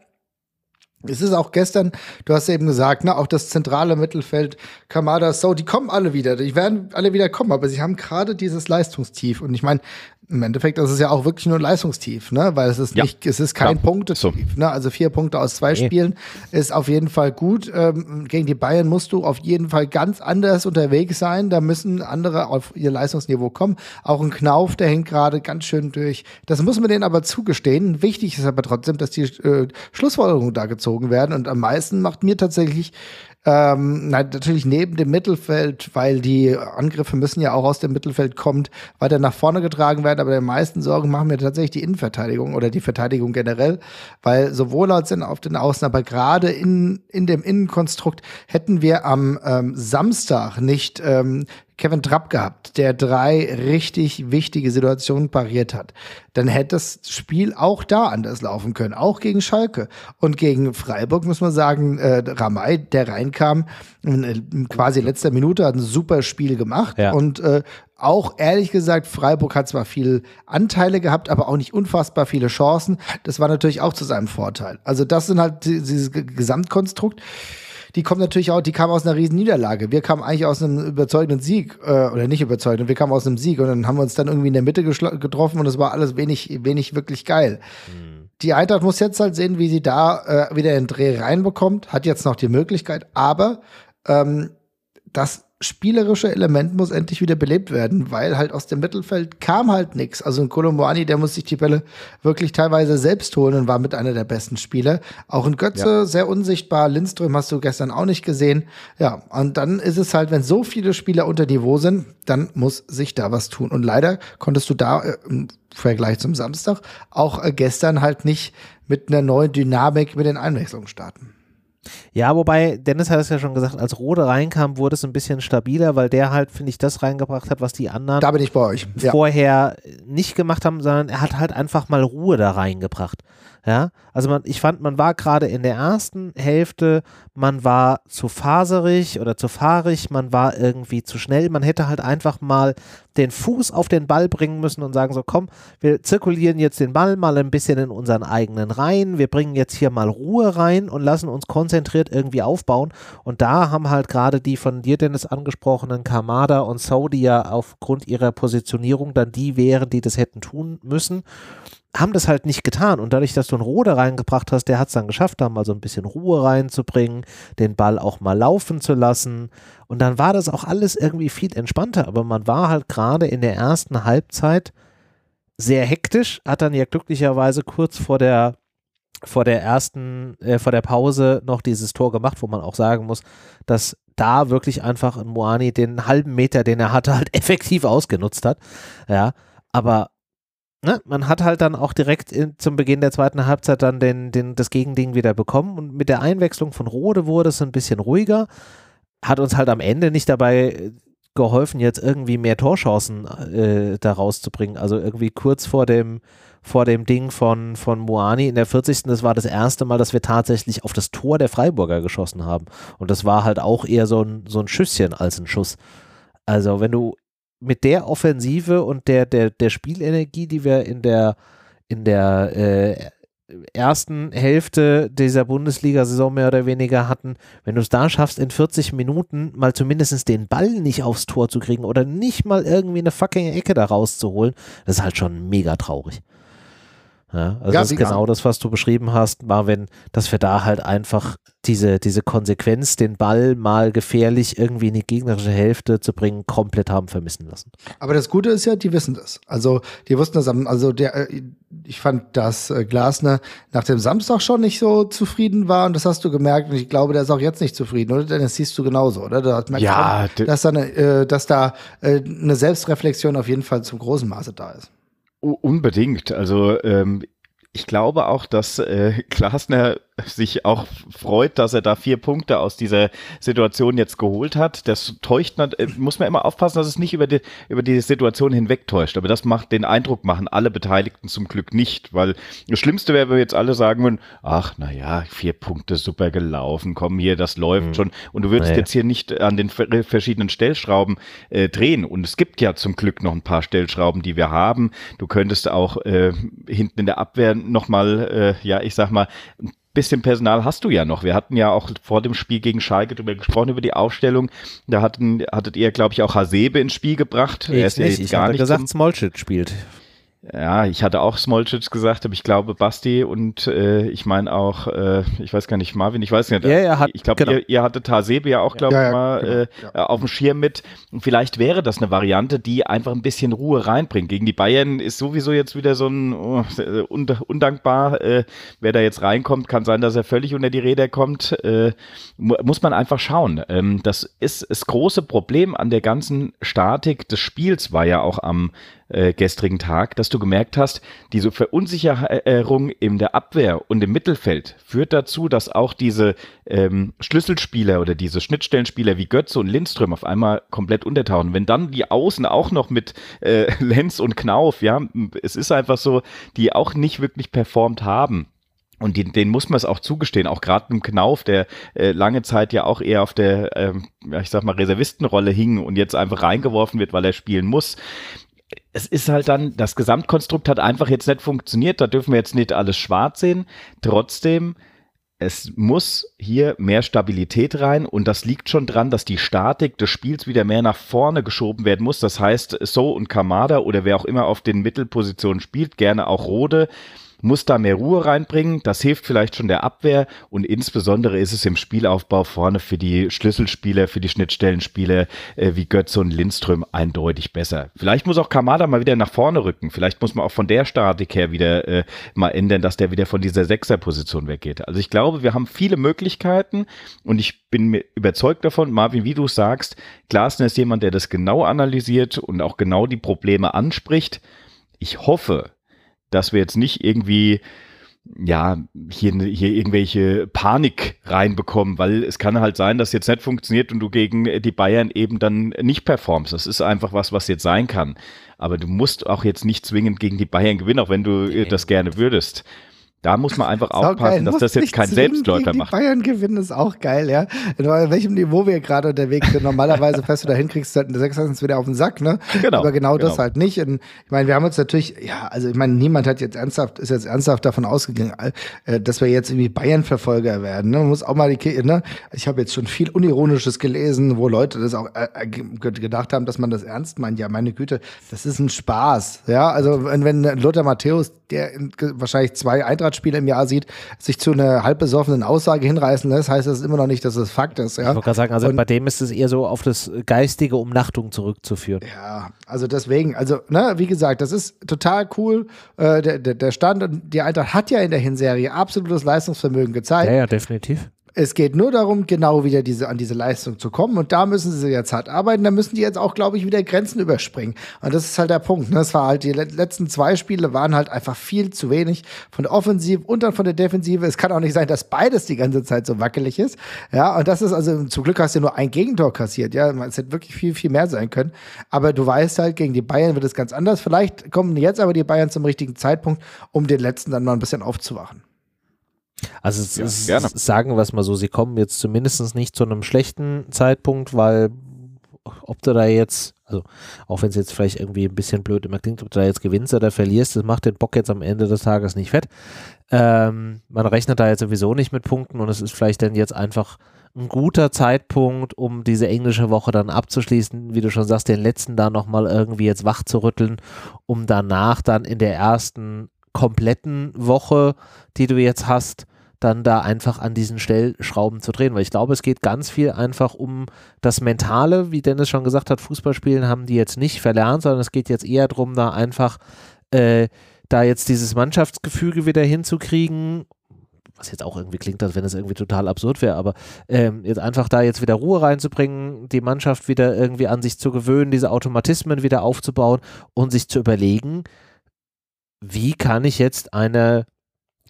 es ist auch gestern, du hast eben gesagt, ne, auch das zentrale Mittelfeld, Kamada, So, die kommen alle wieder, die werden alle wieder kommen, aber sie haben gerade dieses Leistungstief. Und ich meine, im Endeffekt ist es ja auch wirklich nur ein Leistungstief, ne? Weil es ist ja. nicht, es ist kein ja. Punktetief. So. Ne? Also vier Punkte aus zwei nee. Spielen ist auf jeden Fall gut. Ähm, gegen die Bayern musst du auf jeden Fall ganz anders unterwegs sein. Da müssen andere auf ihr Leistungsniveau kommen. Auch ein Knauf, der hängt gerade ganz schön durch. Das muss man denen aber zugestehen. Wichtig ist aber trotzdem, dass die äh, Schlussfolgerungen da gezogen werden. Und am meisten macht mir tatsächlich ähm, natürlich neben dem Mittelfeld, weil die Angriffe müssen ja auch aus dem Mittelfeld kommen, weiter nach vorne getragen werden. Aber die meisten Sorgen machen mir tatsächlich die Innenverteidigung oder die Verteidigung generell, weil sowohl als in, auf den Außen, aber gerade in, in dem Innenkonstrukt hätten wir am ähm, Samstag nicht ähm, Kevin Trapp gehabt, der drei richtig wichtige Situationen pariert hat, dann hätte das Spiel auch da anders laufen können, auch gegen Schalke. Und gegen Freiburg muss man sagen, äh, Ramay, der reinkam, in, quasi letzter Minute, hat ein super Spiel gemacht ja. und äh, auch ehrlich gesagt, Freiburg hat zwar viele Anteile gehabt, aber auch nicht unfassbar viele Chancen. Das war natürlich auch zu seinem Vorteil. Also das sind halt dieses Gesamtkonstrukt die kommt natürlich auch, die kam aus einer riesen Niederlage. Wir kamen eigentlich aus einem überzeugenden Sieg, äh, oder nicht überzeugend, wir kamen aus einem Sieg und dann haben wir uns dann irgendwie in der Mitte getroffen und es war alles wenig, wenig wirklich geil. Mhm. Die Eintracht muss jetzt halt sehen, wie sie da äh, wieder den Dreh reinbekommt, hat jetzt noch die Möglichkeit, aber ähm, das spielerische Element muss endlich wieder belebt werden, weil halt aus dem Mittelfeld kam halt nichts. Also ein Kolumbuani, der muss sich die Bälle wirklich teilweise selbst holen und war mit einer der besten Spieler. Auch ein Götze, ja. sehr unsichtbar. Lindström hast du gestern auch nicht gesehen. Ja, und dann ist es halt, wenn so viele Spieler unter Niveau sind, dann muss sich da was tun. Und leider konntest du da äh, im Vergleich zum Samstag auch äh, gestern halt nicht mit einer neuen Dynamik mit den Einwechslungen starten. Ja, wobei, Dennis hat es ja schon gesagt, als Rode reinkam, wurde es ein bisschen stabiler, weil der halt, finde ich, das reingebracht hat, was die anderen da bin ich bei euch. Ja. vorher nicht gemacht haben, sondern er hat halt einfach mal Ruhe da reingebracht. Ja, also man, ich fand, man war gerade in der ersten Hälfte, man war zu faserig oder zu fahrig, man war irgendwie zu schnell. Man hätte halt einfach mal den Fuß auf den Ball bringen müssen und sagen so, komm, wir zirkulieren jetzt den Ball mal ein bisschen in unseren eigenen Reihen, wir bringen jetzt hier mal Ruhe rein und lassen uns konzentriert irgendwie aufbauen. Und da haben halt gerade die von dir, Dennis, angesprochenen Kamada und Saudi ja aufgrund ihrer Positionierung dann die wären, die das hätten tun müssen. Haben das halt nicht getan. Und dadurch, dass du einen Rode reingebracht hast, der hat es dann geschafft, da mal so ein bisschen Ruhe reinzubringen, den Ball auch mal laufen zu lassen. Und dann war das auch alles irgendwie viel entspannter. Aber man war halt gerade in der ersten Halbzeit sehr hektisch, hat dann ja glücklicherweise kurz vor der vor der ersten, äh, vor der Pause noch dieses Tor gemacht, wo man auch sagen muss, dass da wirklich einfach Moani den halben Meter, den er hatte, halt effektiv ausgenutzt hat. Ja, aber ne, man hat halt dann auch direkt in, zum Beginn der zweiten Halbzeit dann den, den, das Gegending wieder bekommen und mit der Einwechslung von Rode wurde es ein bisschen ruhiger. Hat uns halt am Ende nicht dabei geholfen, jetzt irgendwie mehr Torchancen äh, da rauszubringen. Also irgendwie kurz vor dem, vor dem Ding von, von Moani in der 40. Das war das erste Mal, dass wir tatsächlich auf das Tor der Freiburger geschossen haben. Und das war halt auch eher so ein, so ein Schüsschen als ein Schuss. Also wenn du mit der Offensive und der, der, der Spielenergie, die wir in der, in der äh, ersten Hälfte dieser Bundesliga-Saison mehr oder weniger hatten, wenn du es da schaffst, in 40 Minuten mal zumindest den Ball nicht aufs Tor zu kriegen oder nicht mal irgendwie eine fucking Ecke da rauszuholen, das ist halt schon mega traurig. Ja, also ja, das ist genau das, was du beschrieben hast, Marvin, dass wir da halt einfach diese, diese Konsequenz, den Ball mal gefährlich irgendwie in die gegnerische Hälfte zu bringen, komplett haben vermissen lassen. Aber das Gute ist ja, die wissen das. Also die wussten das, also der, äh, ich fand, dass äh, Glasner nach dem Samstag schon nicht so zufrieden war und das hast du gemerkt und ich glaube, der ist auch jetzt nicht zufrieden, oder? Denn das siehst du genauso, oder? Da merkt ja, man, dass da, eine, äh, dass da eine Selbstreflexion auf jeden Fall zum großen Maße da ist. Unbedingt. Also ähm, ich glaube auch, dass äh, Glasner sich auch freut, dass er da vier Punkte aus dieser Situation jetzt geholt hat. Das täuscht, äh, muss man immer aufpassen, dass es nicht über die, über die Situation hinweg täuscht. Aber das macht den Eindruck, machen alle Beteiligten zum Glück nicht, weil das Schlimmste wäre, wenn wir jetzt alle sagen würden, ach, naja, vier Punkte super gelaufen, komm hier, das läuft mhm. schon. Und du würdest naja. jetzt hier nicht an den verschiedenen Stellschrauben äh, drehen. Und es gibt ja zum Glück noch ein paar Stellschrauben, die wir haben. Du könntest auch äh, hinten in der Abwehr nochmal, äh, ja, ich sag mal, bisschen Personal hast du ja noch. Wir hatten ja auch vor dem Spiel gegen Schalke darüber gesprochen, über die Aufstellung. Da hatten, hattet ihr, glaube ich, auch Hasebe ins Spiel gebracht. Ich er ist nicht, ja jetzt ich gar nicht gesagt, Smolcic spielt. Ja, ich hatte auch Smolcic gesagt, aber ich glaube Basti und äh, ich meine auch, äh, ich weiß gar nicht, Marvin, ich weiß nicht. Ja, er hat, ich glaube, genau. ihr, ihr hattet Hasebe ja auch, glaube ich, ja, ja, mal genau, äh, ja. auf dem Schirm mit. Und vielleicht wäre das eine Variante, die einfach ein bisschen Ruhe reinbringt. Gegen die Bayern ist sowieso jetzt wieder so ein oh, undankbar. Äh, wer da jetzt reinkommt, kann sein, dass er völlig unter die Räder kommt. Äh, muss man einfach schauen. Ähm, das ist das große Problem an der ganzen Statik des Spiels war ja auch am äh, gestrigen Tag, dass du gemerkt hast, diese Verunsicherung in der Abwehr und im Mittelfeld führt dazu, dass auch diese ähm, Schlüsselspieler oder diese Schnittstellenspieler wie Götze und Lindström auf einmal komplett untertauchen. Wenn dann die Außen auch noch mit äh, Lenz und Knauf, ja, es ist einfach so, die auch nicht wirklich performt haben. Und den, den muss man es auch zugestehen, auch gerade im Knauf, der äh, lange Zeit ja auch eher auf der, ähm, ja, ich sag mal, Reservistenrolle hing und jetzt einfach reingeworfen wird, weil er spielen muss es ist halt dann, das Gesamtkonstrukt hat einfach jetzt nicht funktioniert. Da dürfen wir jetzt nicht alles schwarz sehen. Trotzdem, es muss hier mehr Stabilität rein und das liegt schon dran, dass die Statik des Spiels wieder mehr nach vorne geschoben werden muss. Das heißt, So und Kamada oder wer auch immer auf den Mittelpositionen spielt, gerne auch Rode, muss da mehr Ruhe reinbringen. Das hilft vielleicht schon der Abwehr und insbesondere ist es im Spielaufbau vorne für die Schlüsselspieler, für die Schnittstellenspieler äh, wie Götze und Lindström eindeutig besser. Vielleicht muss auch Kamada mal wieder nach vorne rücken. Vielleicht muss man auch von der Statik her wieder äh, mal ändern, dass der wieder von dieser Sechserposition weggeht. Also ich glaube, wir haben viele Möglichkeiten und ich bin mir überzeugt davon, Marvin, wie du sagst, Glasner ist jemand, der das genau analysiert und auch genau die Probleme anspricht. Ich hoffe, dass wir jetzt nicht irgendwie ja, hier, hier irgendwelche Panik reinbekommen, weil es kann halt sein, dass jetzt nicht funktioniert und du gegen die Bayern eben dann nicht performst. Das ist einfach was, was jetzt sein kann. Aber du musst auch jetzt nicht zwingend gegen die Bayern gewinnen, auch wenn du nee. das gerne würdest. Da muss man einfach aufpassen, dass das jetzt kein Selbstläufer macht. Bayern gewinnen ist auch geil, ja. In welchem Niveau wir gerade unterwegs sind. Normalerweise fährst du da hin, kriegst du halt sechstens wieder auf den Sack, ne? Genau. Aber genau, genau. das halt nicht. Und ich meine, wir haben uns natürlich, ja, also ich meine, niemand hat jetzt ernsthaft, ist jetzt ernsthaft davon ausgegangen, äh, dass wir jetzt irgendwie Bayern-Verfolger werden. Ne? Man muss auch mal die, ne? Ich habe jetzt schon viel Unironisches gelesen, wo Leute das auch äh, äh gedacht haben, dass man das ernst meint. Ja, meine Güte, das ist ein Spaß. Ja, also wenn, wenn Lothar Matthäus, der wahrscheinlich zwei Eintracht Eintracht-Spiele im Jahr sieht, sich zu einer halb besoffenen Aussage hinreißen lässt, heißt das immer noch nicht, dass es Fakt ist. Ja? Ich wollte gerade sagen, also und, bei dem ist es eher so auf das geistige Umnachtung zurückzuführen. Ja, also deswegen, also, ne, wie gesagt, das ist total cool. Äh, der, der, der Stand und die Eintracht hat ja in der Hinserie absolutes Leistungsvermögen gezeigt. Ja, ja, definitiv. Es geht nur darum, genau wieder diese, an diese Leistung zu kommen. Und da müssen sie jetzt hart arbeiten. Da müssen die jetzt auch, glaube ich, wieder Grenzen überspringen. Und das ist halt der Punkt. Ne? Das war halt, die letzten zwei Spiele waren halt einfach viel zu wenig von der Offensive und dann von der Defensive. Es kann auch nicht sein, dass beides die ganze Zeit so wackelig ist. Ja, und das ist also, zum Glück hast du nur ein Gegentor kassiert. Ja, es hätte wirklich viel, viel mehr sein können. Aber du weißt halt, gegen die Bayern wird es ganz anders. Vielleicht kommen jetzt aber die Bayern zum richtigen Zeitpunkt, um den letzten dann mal ein bisschen aufzuwachen. Also ja, ist, sagen wir es mal so, sie kommen jetzt zumindest nicht zu einem schlechten Zeitpunkt, weil ob du da jetzt, also auch wenn es jetzt vielleicht irgendwie ein bisschen blöd immer klingt, ob du da jetzt gewinnst oder verlierst, das macht den Bock jetzt am Ende des Tages nicht fett. Ähm, man rechnet da jetzt sowieso nicht mit Punkten und es ist vielleicht dann jetzt einfach ein guter Zeitpunkt, um diese englische Woche dann abzuschließen, wie du schon sagst, den letzten da nochmal irgendwie jetzt wach zu rütteln, um danach dann in der ersten kompletten Woche, die du jetzt hast, dann da einfach an diesen Stellschrauben zu drehen. Weil ich glaube, es geht ganz viel einfach um das Mentale, wie Dennis schon gesagt hat, Fußballspielen haben die jetzt nicht verlernt, sondern es geht jetzt eher darum, da einfach äh, da jetzt dieses Mannschaftsgefüge wieder hinzukriegen was jetzt auch irgendwie klingt, als wenn es irgendwie total absurd wäre, aber ähm, jetzt einfach da jetzt wieder Ruhe reinzubringen, die Mannschaft wieder irgendwie an sich zu gewöhnen, diese Automatismen wieder aufzubauen und sich zu überlegen, wie kann ich jetzt eine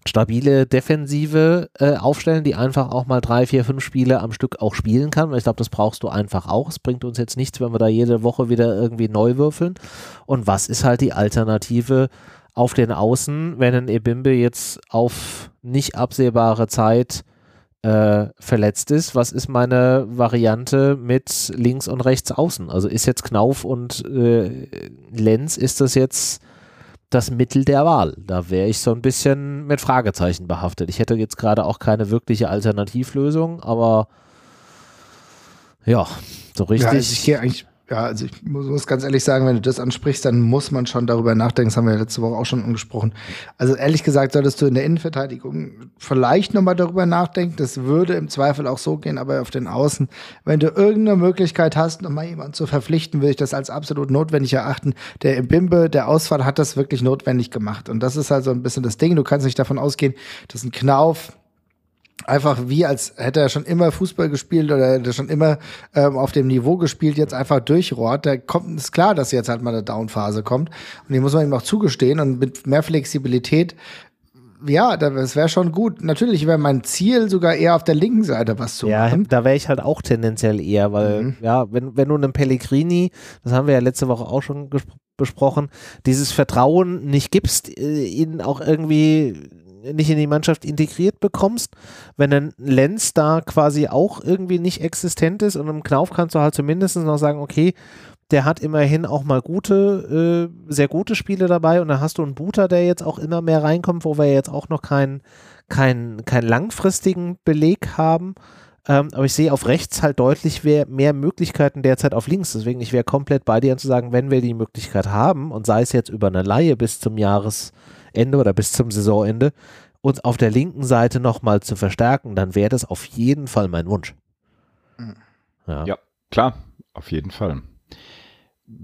stabile Defensive äh, aufstellen, die einfach auch mal drei, vier, fünf Spiele am Stück auch spielen kann. ich glaube, das brauchst du einfach auch. Es bringt uns jetzt nichts, wenn wir da jede Woche wieder irgendwie neu würfeln. Und was ist halt die Alternative auf den Außen, wenn ein Ebimbe jetzt auf nicht absehbare Zeit äh, verletzt ist? Was ist meine Variante mit links und rechts außen? Also ist jetzt Knauf und äh, Lenz, ist das jetzt das Mittel der Wahl. Da wäre ich so ein bisschen mit Fragezeichen behaftet. Ich hätte jetzt gerade auch keine wirkliche Alternativlösung, aber ja, so richtig. Ja, also ich gehe eigentlich ja, also ich muss, ganz ehrlich sagen, wenn du das ansprichst, dann muss man schon darüber nachdenken. Das haben wir letzte Woche auch schon angesprochen. Also ehrlich gesagt, solltest du in der Innenverteidigung vielleicht nochmal darüber nachdenken. Das würde im Zweifel auch so gehen, aber auf den Außen, wenn du irgendeine Möglichkeit hast, nochmal jemanden zu verpflichten, würde ich das als absolut notwendig erachten. Der im Bimbe, der Ausfall hat das wirklich notwendig gemacht. Und das ist halt so ein bisschen das Ding. Du kannst nicht davon ausgehen, dass ein Knauf einfach wie als hätte er schon immer Fußball gespielt oder hätte er schon immer ähm, auf dem Niveau gespielt, jetzt einfach durchrohrt. Da kommt, ist klar, dass jetzt halt mal eine Downphase kommt. Und die muss man ihm auch zugestehen. Und mit mehr Flexibilität, ja, das wäre schon gut. Natürlich wäre mein Ziel sogar eher auf der linken Seite was zu ja, machen. Ja, da wäre ich halt auch tendenziell eher, weil, mhm. ja, wenn, wenn du einem Pellegrini, das haben wir ja letzte Woche auch schon besprochen, dieses Vertrauen nicht gibst, äh, ihn auch irgendwie nicht in die Mannschaft integriert bekommst, wenn ein Lenz da quasi auch irgendwie nicht existent ist und im Knauf kannst du halt zumindest noch sagen, okay, der hat immerhin auch mal gute, äh, sehr gute Spiele dabei und dann hast du einen Booter, der jetzt auch immer mehr reinkommt, wo wir jetzt auch noch keinen keinen keinen langfristigen Beleg haben. Ähm, aber ich sehe auf rechts halt deutlich mehr, mehr Möglichkeiten derzeit auf links. Deswegen, ich wäre komplett bei dir zu sagen, wenn wir die Möglichkeit haben und sei es jetzt über eine Laie bis zum Jahres, Ende oder bis zum Saisonende uns auf der linken Seite nochmal zu verstärken, dann wäre das auf jeden Fall mein Wunsch. Ja. ja, klar, auf jeden Fall.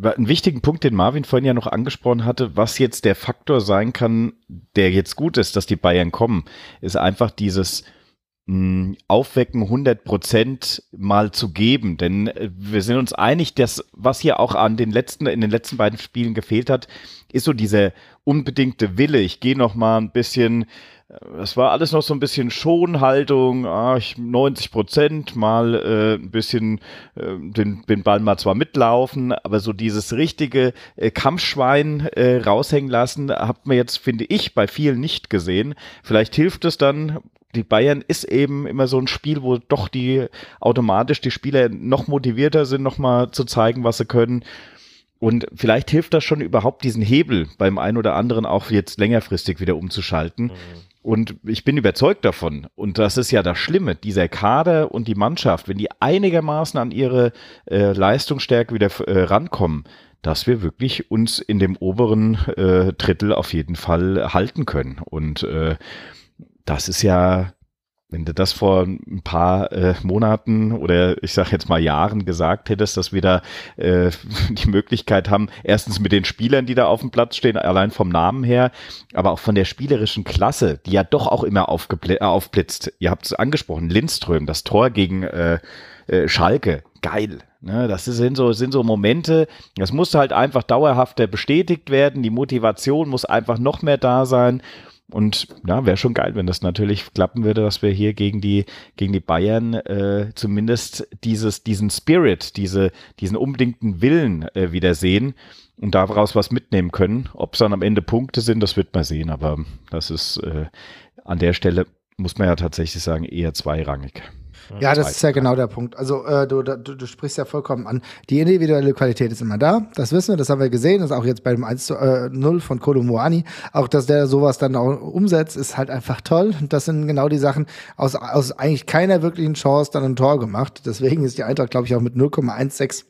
Einen wichtigen Punkt, den Marvin vorhin ja noch angesprochen hatte, was jetzt der Faktor sein kann, der jetzt gut ist, dass die Bayern kommen, ist einfach dieses Aufwecken 100 Prozent mal zu geben. Denn äh, wir sind uns einig, dass was hier auch an den letzten, in den letzten beiden Spielen gefehlt hat, ist so diese unbedingte Wille. Ich gehe noch mal ein bisschen es war alles noch so ein bisschen Schonhaltung, ah, 90 Prozent, mal äh, ein bisschen äh, den, den Ball mal zwar mitlaufen, aber so dieses richtige äh, Kampfschwein äh, raushängen lassen, hat man jetzt, finde ich, bei vielen nicht gesehen. Vielleicht hilft es dann, die Bayern ist eben immer so ein Spiel, wo doch die automatisch die Spieler noch motivierter sind, nochmal zu zeigen, was sie können. Und vielleicht hilft das schon überhaupt, diesen Hebel beim einen oder anderen auch jetzt längerfristig wieder umzuschalten. Mhm. Und ich bin überzeugt davon, und das ist ja das Schlimme, dieser Kader und die Mannschaft, wenn die einigermaßen an ihre äh, Leistungsstärke wieder äh, rankommen, dass wir wirklich uns in dem oberen äh, Drittel auf jeden Fall halten können. Und äh, das ist ja wenn du das vor ein paar äh, Monaten oder ich sage jetzt mal Jahren gesagt hättest, dass wir da äh, die Möglichkeit haben, erstens mit den Spielern, die da auf dem Platz stehen, allein vom Namen her, aber auch von der spielerischen Klasse, die ja doch auch immer äh, aufblitzt. Ihr habt es angesprochen, Lindström, das Tor gegen äh, äh, Schalke, geil. Ne, das sind so, sind so Momente, das muss halt einfach dauerhafter bestätigt werden, die Motivation muss einfach noch mehr da sein und ja, wäre schon geil, wenn das natürlich klappen würde, dass wir hier gegen die, gegen die Bayern äh, zumindest dieses, diesen Spirit, diese, diesen unbedingten Willen äh, wieder sehen und daraus was mitnehmen können. Ob es dann am Ende Punkte sind, das wird man sehen, aber das ist äh, an der Stelle, muss man ja tatsächlich sagen, eher zweirangig. Ja, das ist ja genau der Punkt. Also äh, du, du, du sprichst ja vollkommen an. Die individuelle Qualität ist immer da. Das wissen wir, das haben wir gesehen. Das ist auch jetzt beim 1 zu äh, 0 von Kolomuani. Auch, dass der sowas dann auch umsetzt, ist halt einfach toll. Und das sind genau die Sachen, aus, aus eigentlich keiner wirklichen Chance dann ein Tor gemacht. Deswegen ist die Eintracht, glaube ich, auch mit 0,16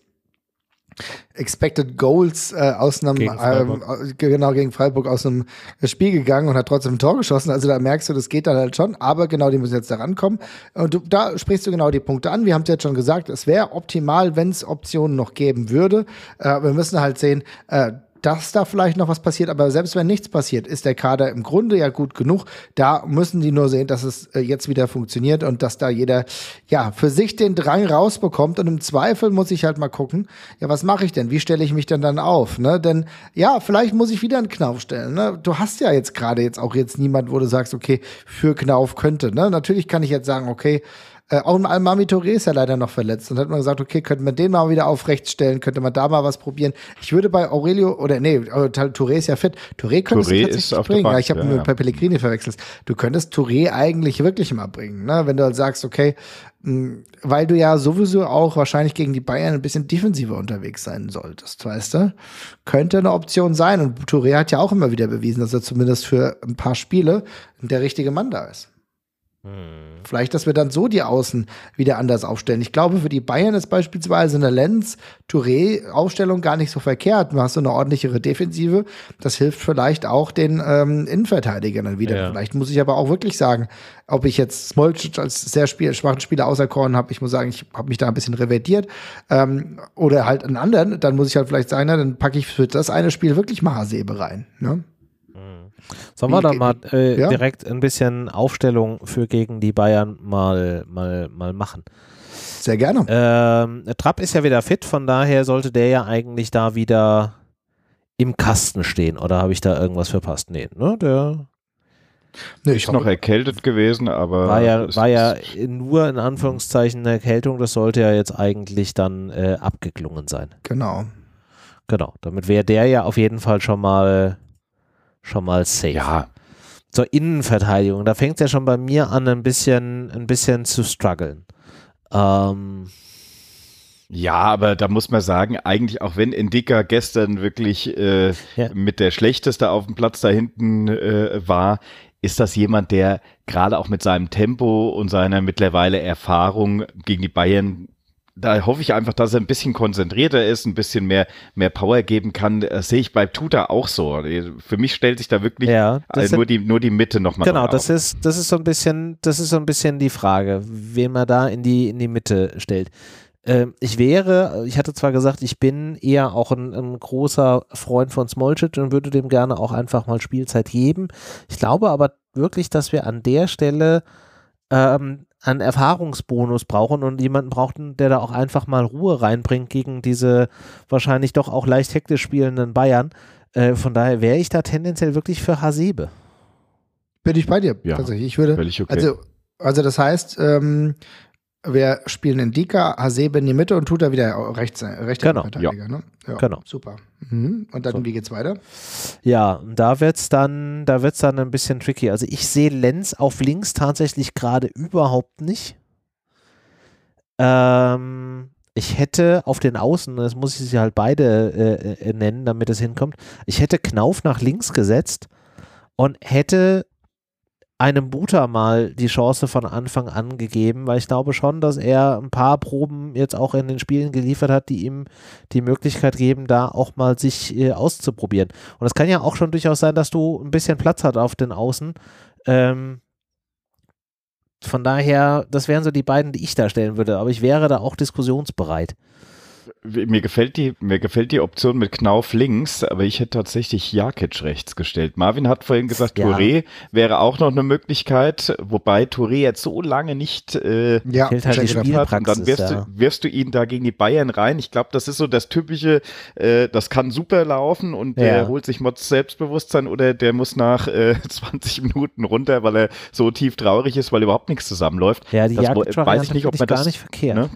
Expected Goals äh, aus einem gegen äh, genau gegen Freiburg aus einem Spiel gegangen und hat trotzdem ein Tor geschossen. Also da merkst du, das geht dann halt schon, aber genau, die müssen jetzt da rankommen. Und du, da sprichst du genau die Punkte an. Wir haben es jetzt schon gesagt, es wäre optimal, wenn es Optionen noch geben würde. Äh, wir müssen halt sehen, äh, dass da vielleicht noch was passiert. Aber selbst wenn nichts passiert, ist der Kader im Grunde ja gut genug. Da müssen die nur sehen, dass es äh, jetzt wieder funktioniert und dass da jeder ja für sich den Drang rausbekommt. Und im Zweifel muss ich halt mal gucken, ja, was mache ich denn? Wie stelle ich mich denn dann auf? Ne? Denn ja, vielleicht muss ich wieder einen Knauf stellen. Ne? Du hast ja jetzt gerade jetzt auch jetzt niemand, wo du sagst, okay, für Knauf könnte. Ne? Natürlich kann ich jetzt sagen, okay, äh, auch ein Almami Touré ist ja leider noch verletzt. Und hat man gesagt, okay, könnte man den mal wieder aufrecht stellen, könnte man da mal was probieren. Ich würde bei Aurelio, oder nee, Touré ist ja fit. Touré könntest Touré du tatsächlich bringen. Bank, ja, ich habe ja, mit ja. Pellegrini verwechselt. Du könntest Touré eigentlich wirklich mal bringen, ne? wenn du halt sagst, okay, mh, hm, weil du ja sowieso auch wahrscheinlich gegen die Bayern ein bisschen defensiver unterwegs sein solltest, weißt du? Könnte eine Option sein. Und Touré hat ja auch immer wieder bewiesen, dass er zumindest für ein paar Spiele der richtige Mann da ist. Hm. Vielleicht, dass wir dann so die Außen wieder anders aufstellen. Ich glaube, für die Bayern ist beispielsweise eine Lenz-Touré-Aufstellung gar nicht so verkehrt. Du hast so eine ordentlichere Defensive. Das hilft vielleicht auch den ähm, Innenverteidigern dann wieder. Ja. Vielleicht muss ich aber auch wirklich sagen, ob ich jetzt Smolcic als sehr spiel schwachen Spieler auserkoren habe. Ich muss sagen, ich habe mich da ein bisschen revertiert. Ähm, oder halt einen anderen. Dann muss ich halt vielleicht sagen, na, dann packe ich für das eine Spiel wirklich mal Hasebe rein. Ne? Sollen wir da mal äh, ja? direkt ein bisschen Aufstellung für gegen die Bayern mal, mal, mal machen? Sehr gerne. Ähm, Trapp ist ja wieder fit, von daher sollte der ja eigentlich da wieder im Kasten stehen. Oder habe ich da irgendwas verpasst? Nee, ne? Der Nee, ich ist noch erkältet gewesen, aber. War ja, war ja nur in Anführungszeichen eine Erkältung, das sollte ja jetzt eigentlich dann äh, abgeklungen sein. Genau. Genau, damit wäre der ja auf jeden Fall schon mal schon mal safe. Ja. Zur Innenverteidigung, da fängt es ja schon bei mir an, ein bisschen, ein bisschen zu strugglen. Ähm, ja, aber da muss man sagen, eigentlich auch wenn Indika gestern wirklich äh, ja. mit der schlechteste auf dem Platz da hinten äh, war, ist das jemand, der gerade auch mit seinem Tempo und seiner mittlerweile Erfahrung gegen die Bayern da hoffe ich einfach, dass er ein bisschen konzentrierter ist, ein bisschen mehr, mehr Power geben kann. Das sehe ich bei Tuta auch so. Für mich stellt sich da wirklich ja, also nur, die, nur die Mitte nochmal Genau, das ist, das ist so ein bisschen, das ist so ein bisschen die Frage, wen man da in die, in die Mitte stellt. Ähm, ich wäre, ich hatte zwar gesagt, ich bin eher auch ein, ein großer Freund von Smolcic und würde dem gerne auch einfach mal Spielzeit geben. Ich glaube aber wirklich, dass wir an der Stelle ähm, einen Erfahrungsbonus brauchen und jemanden brauchten, der da auch einfach mal Ruhe reinbringt gegen diese wahrscheinlich doch auch leicht hektisch spielenden Bayern. Äh, von daher wäre ich da tendenziell wirklich für Hasebe. Bin ich bei dir, Ja, tatsächlich. Ich würde, okay. also, also das heißt, ähm, wir spielen in Dika, Hasebe in die Mitte und tut da wieder rechts, rechter Genau, Verteidiger, ne? Ja, Genau. Super. Mhm. Und dann, So. wie geht's weiter? Ja, und da wird's dann, da wird's dann ein bisschen tricky. Also ich sehe Lenz auf links tatsächlich gerade überhaupt nicht. Ähm, ich hätte auf den Außen, das muss ich sie halt beide äh, äh, nennen, damit es hinkommt, ich hätte Knauf nach links gesetzt und hätte einem Buter mal die Chance von Anfang an gegeben, weil ich glaube schon, dass er ein paar Proben jetzt auch in den Spielen geliefert hat, die ihm die Möglichkeit geben, da auch mal sich äh, auszuprobieren. Und es kann ja auch schon durchaus sein, dass du ein bisschen Platz hast auf den Außen. Ähm, von daher, das wären so die beiden, die ich da stellen würde, aber ich wäre da auch diskussionsbereit. Mir gefällt die, mir gefällt die Option mit Knauf links, aber ich hätte tatsächlich Jakic rechts gestellt. Marvin hat vorhin gesagt, Ja. Touré wäre auch noch eine Möglichkeit, wobei Touré jetzt so lange nicht äh, Ja, halt hat und dann wirfst, ja. du, wirfst du ihn da gegen die Bayern rein. Ich glaube, das ist so das typische, äh, das kann super laufen und der Ja. holt sich Mods Selbstbewusstsein oder der muss nach äh, 20 Minuten runter, weil er so tief traurig ist, weil überhaupt nichts zusammenläuft. Ja, die Das Jakic weiß ich nicht, ob man gar das, nicht verkehrt. Ne?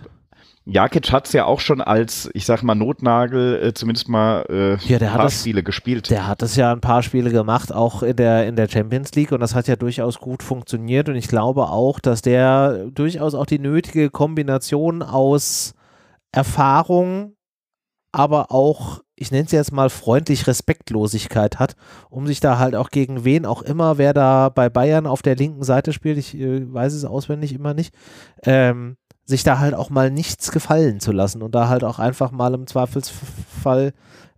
Jakic hat es ja auch schon als, ich sag mal, Notnagel äh, zumindest mal äh, Ja, der ein hat paar das- Spiele gespielt. Der hat es ja ein paar Spiele gemacht, auch in der, in der Champions League und das hat ja durchaus gut funktioniert und ich glaube auch, dass der durchaus auch die nötige Kombination aus Erfahrung, aber auch, ich nenne es jetzt mal freundlich Respektlosigkeit hat, um sich da halt auch gegen wen auch immer, wer da bei Bayern auf der linken Seite spielt, ich äh, weiß es auswendig immer nicht, ähm, sich da halt auch mal nichts gefallen zu lassen und da halt auch einfach mal im Zweifelsfall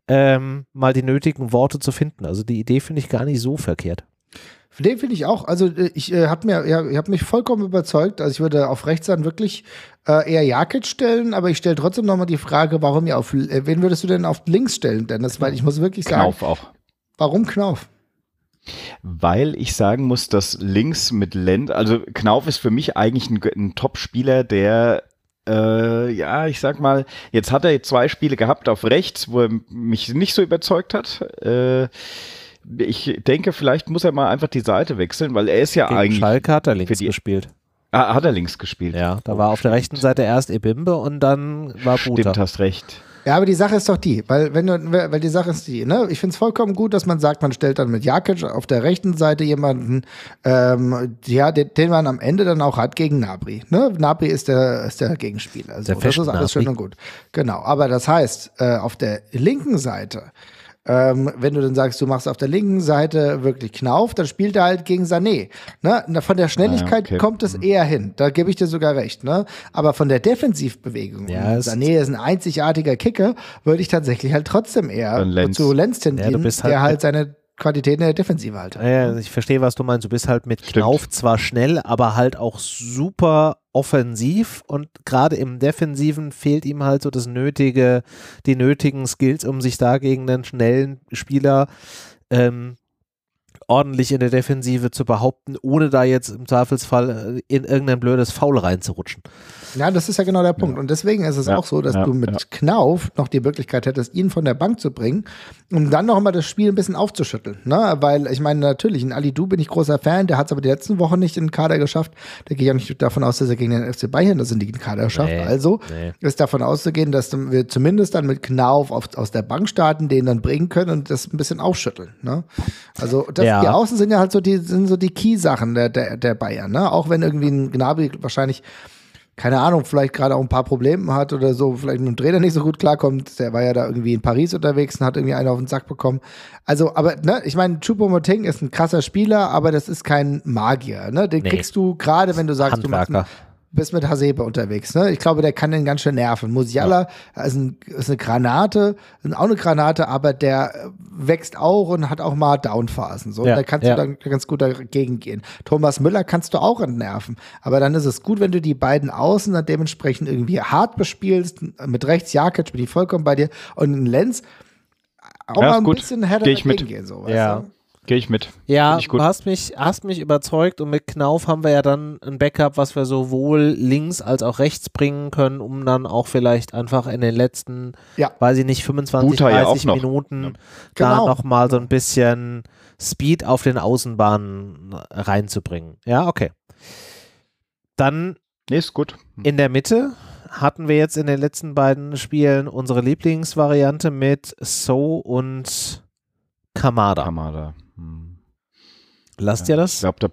ähm, mal die nötigen Worte zu finden. Also die Idee finde ich gar nicht so verkehrt. Den finde ich auch. Also äh, ich äh, habe mir, ja, ich habe mich vollkommen überzeugt. Also ich würde auf rechts dann wirklich äh, eher Jakic stellen, aber ich stelle trotzdem nochmal die Frage, warum ihr auf, äh, wen würdest du denn auf links stellen, Dennis? Weil ich muss wirklich sagen, Knauf auch. warum Knauf? Weil ich sagen muss, dass links mit Lend, also Knauf ist für mich eigentlich ein, ein Top-Spieler, der äh, ja, ich sag mal, jetzt hat er zwei Spiele gehabt auf rechts, wo er mich nicht so überzeugt hat. Äh, ich denke, vielleicht muss er mal einfach die Seite wechseln, weil er ist ja Gegen eigentlich. Schalke hat er links gespielt. Ah, hat er links gespielt? Ja, da Oh, war auf der rechten. Seite erst Ebimbe und dann war Buta. Stimmt, hast recht. Ja, aber die Sache ist doch die, weil wenn du, weil die Sache ist die, ne? Ich finde es vollkommen gut, dass man sagt, man stellt dann mit Jakic auf der rechten Seite jemanden, ähm, ja, den, den man am Ende dann auch hat gegen Nabri. Ne? Nabri ist der, ist der Gegenspieler. Also Der das ist alles Nabri. schön und gut. Genau. Aber das heißt, äh, auf der linken Seite, ähm, wenn du dann sagst, du machst auf der linken Seite wirklich Knauf, dann spielt er halt gegen Sané. Ne? Von der Schnelligkeit okay. kommt es eher hin. Da gebe ich dir sogar recht. Ne? Aber von der Defensivbewegung, Ja, Sané ist ein einzigartiger Kicker, würde ich tatsächlich halt trotzdem eher Lenz. zu Lenz tendieren, Ja, halt der halt mit- seine Qualitäten in der Defensive halt. Ja, ich verstehe, was du meinst. Du bist halt mit Stimmt. Knauf zwar schnell, aber halt auch super offensiv und gerade im Defensiven fehlt ihm halt so das nötige, die nötigen Skills, um sich da gegen einen schnellen Spieler ähm, ordentlich in der Defensive zu behaupten, ohne da jetzt im Zweifelsfall äh, in irgendein blödes Foul reinzurutschen. Ja, das ist ja genau der Punkt. Und deswegen ist es Ja, auch so, dass ja, du mit ja. Knauf noch die Möglichkeit hättest, ihn von der Bank zu bringen, um dann noch mal das Spiel ein bisschen aufzuschütteln. Ne? Weil ich meine, natürlich, in Ali Du bin ich großer Fan, der hat es aber die letzten Wochen nicht in den Kader geschafft. Da gehe ich auch nicht davon aus, dass er gegen den FC Bayern das in den Kader schafft. Nee, also nee. ist davon auszugehen, dass wir zumindest dann mit Knauf auf, aus der Bank starten, den dann bringen können und das ein bisschen aufschütteln. Ne? Also das, Ja. Die Außen sind ja halt so die, sind so die Key-Sachen der, der, der Bayern. Ne? Auch wenn irgendwie ein Gnabry wahrscheinlich keine Ahnung, vielleicht gerade auch ein paar Probleme hat oder so, vielleicht mit dem Trainer nicht so gut klarkommt. Der war ja da irgendwie in Paris unterwegs und hat irgendwie einen auf den Sack bekommen. Also, aber, ne, ich meine, Choupo-Moting ist ein krasser Spieler, aber das ist kein Magier, ne? Den Nee. kriegst du gerade, wenn du sagst, du machst Handwerker. Bist mit Hasebe unterwegs, ne? Ich glaube, der kann den ganz schön nerven. Musiala ist, ein, ist eine Granate, ist auch eine Granate, aber der wächst auch und hat auch mal Downphasen. So, Ja, da kannst ja. du dann ganz gut dagegen gehen. Thomas Müller kannst du auch entnerven. Aber dann ist es gut, wenn du die beiden Außen dann dementsprechend irgendwie hart bespielst. Mit rechts Jakic bin ich vollkommen bei dir. Und Lenz auch Ja, mal ein gut. bisschen härter gehen. So, Ja. du? Gehe ich mit. Ja, du hast mich, hast mich überzeugt und mit Knauf haben wir ja dann ein Backup, was wir sowohl links als auch rechts bringen können, um dann auch vielleicht einfach in den letzten, ja. weiß ich nicht, 25, Buta 30 ja Minuten ja. da genau. nochmal so ein bisschen Speed auf den Außenbahnen reinzubringen. Ja, okay. Dann nee, ist gut. in der Mitte hatten wir jetzt in den letzten beiden Spielen unsere Lieblingsvariante mit So und Kamada. Kamada. Hm. Lasst ja, ihr das? Ich glaube, da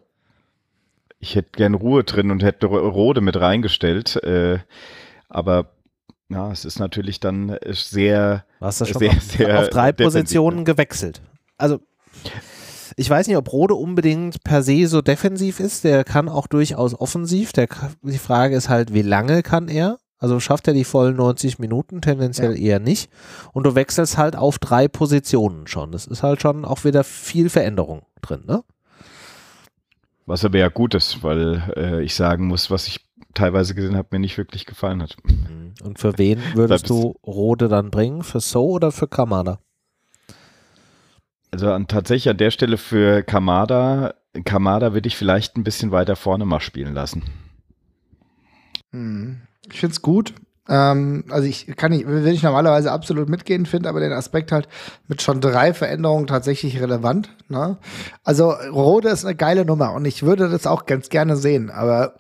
ich hätte gern Ruhe drin und hätte Rode mit reingestellt. Äh, aber ja, es ist natürlich dann sehr, Warst du schon sehr, auf, sehr auf drei Positionen gewechselt. Also ich weiß nicht, ob Rode unbedingt per se so defensiv ist. Der kann auch durchaus offensiv. Der, die Frage ist halt, wie lange kann er? Also schafft er die vollen 90 Minuten, tendenziell ja. eher nicht. Und du wechselst halt auf drei Positionen schon. Das ist halt schon auch wieder viel Veränderung drin, ne? Was aber ja gut ist, weil äh, ich sagen muss, was ich teilweise gesehen habe, mir nicht wirklich gefallen hat. Mhm. Und für wen würdest du Rode dann bringen? Für So oder für Kamada? Also an, tatsächlich an der Stelle für Kamada, Kamada würde ich vielleicht ein bisschen weiter vorne mal spielen lassen. Hm. Ich finde es gut. Ähm, also ich kann nicht, will ich normalerweise absolut mitgehen, finde aber den Aspekt halt mit schon drei Veränderungen tatsächlich relevant. Ne? Also Rode ist eine geile Nummer und ich würde das auch ganz gerne sehen, aber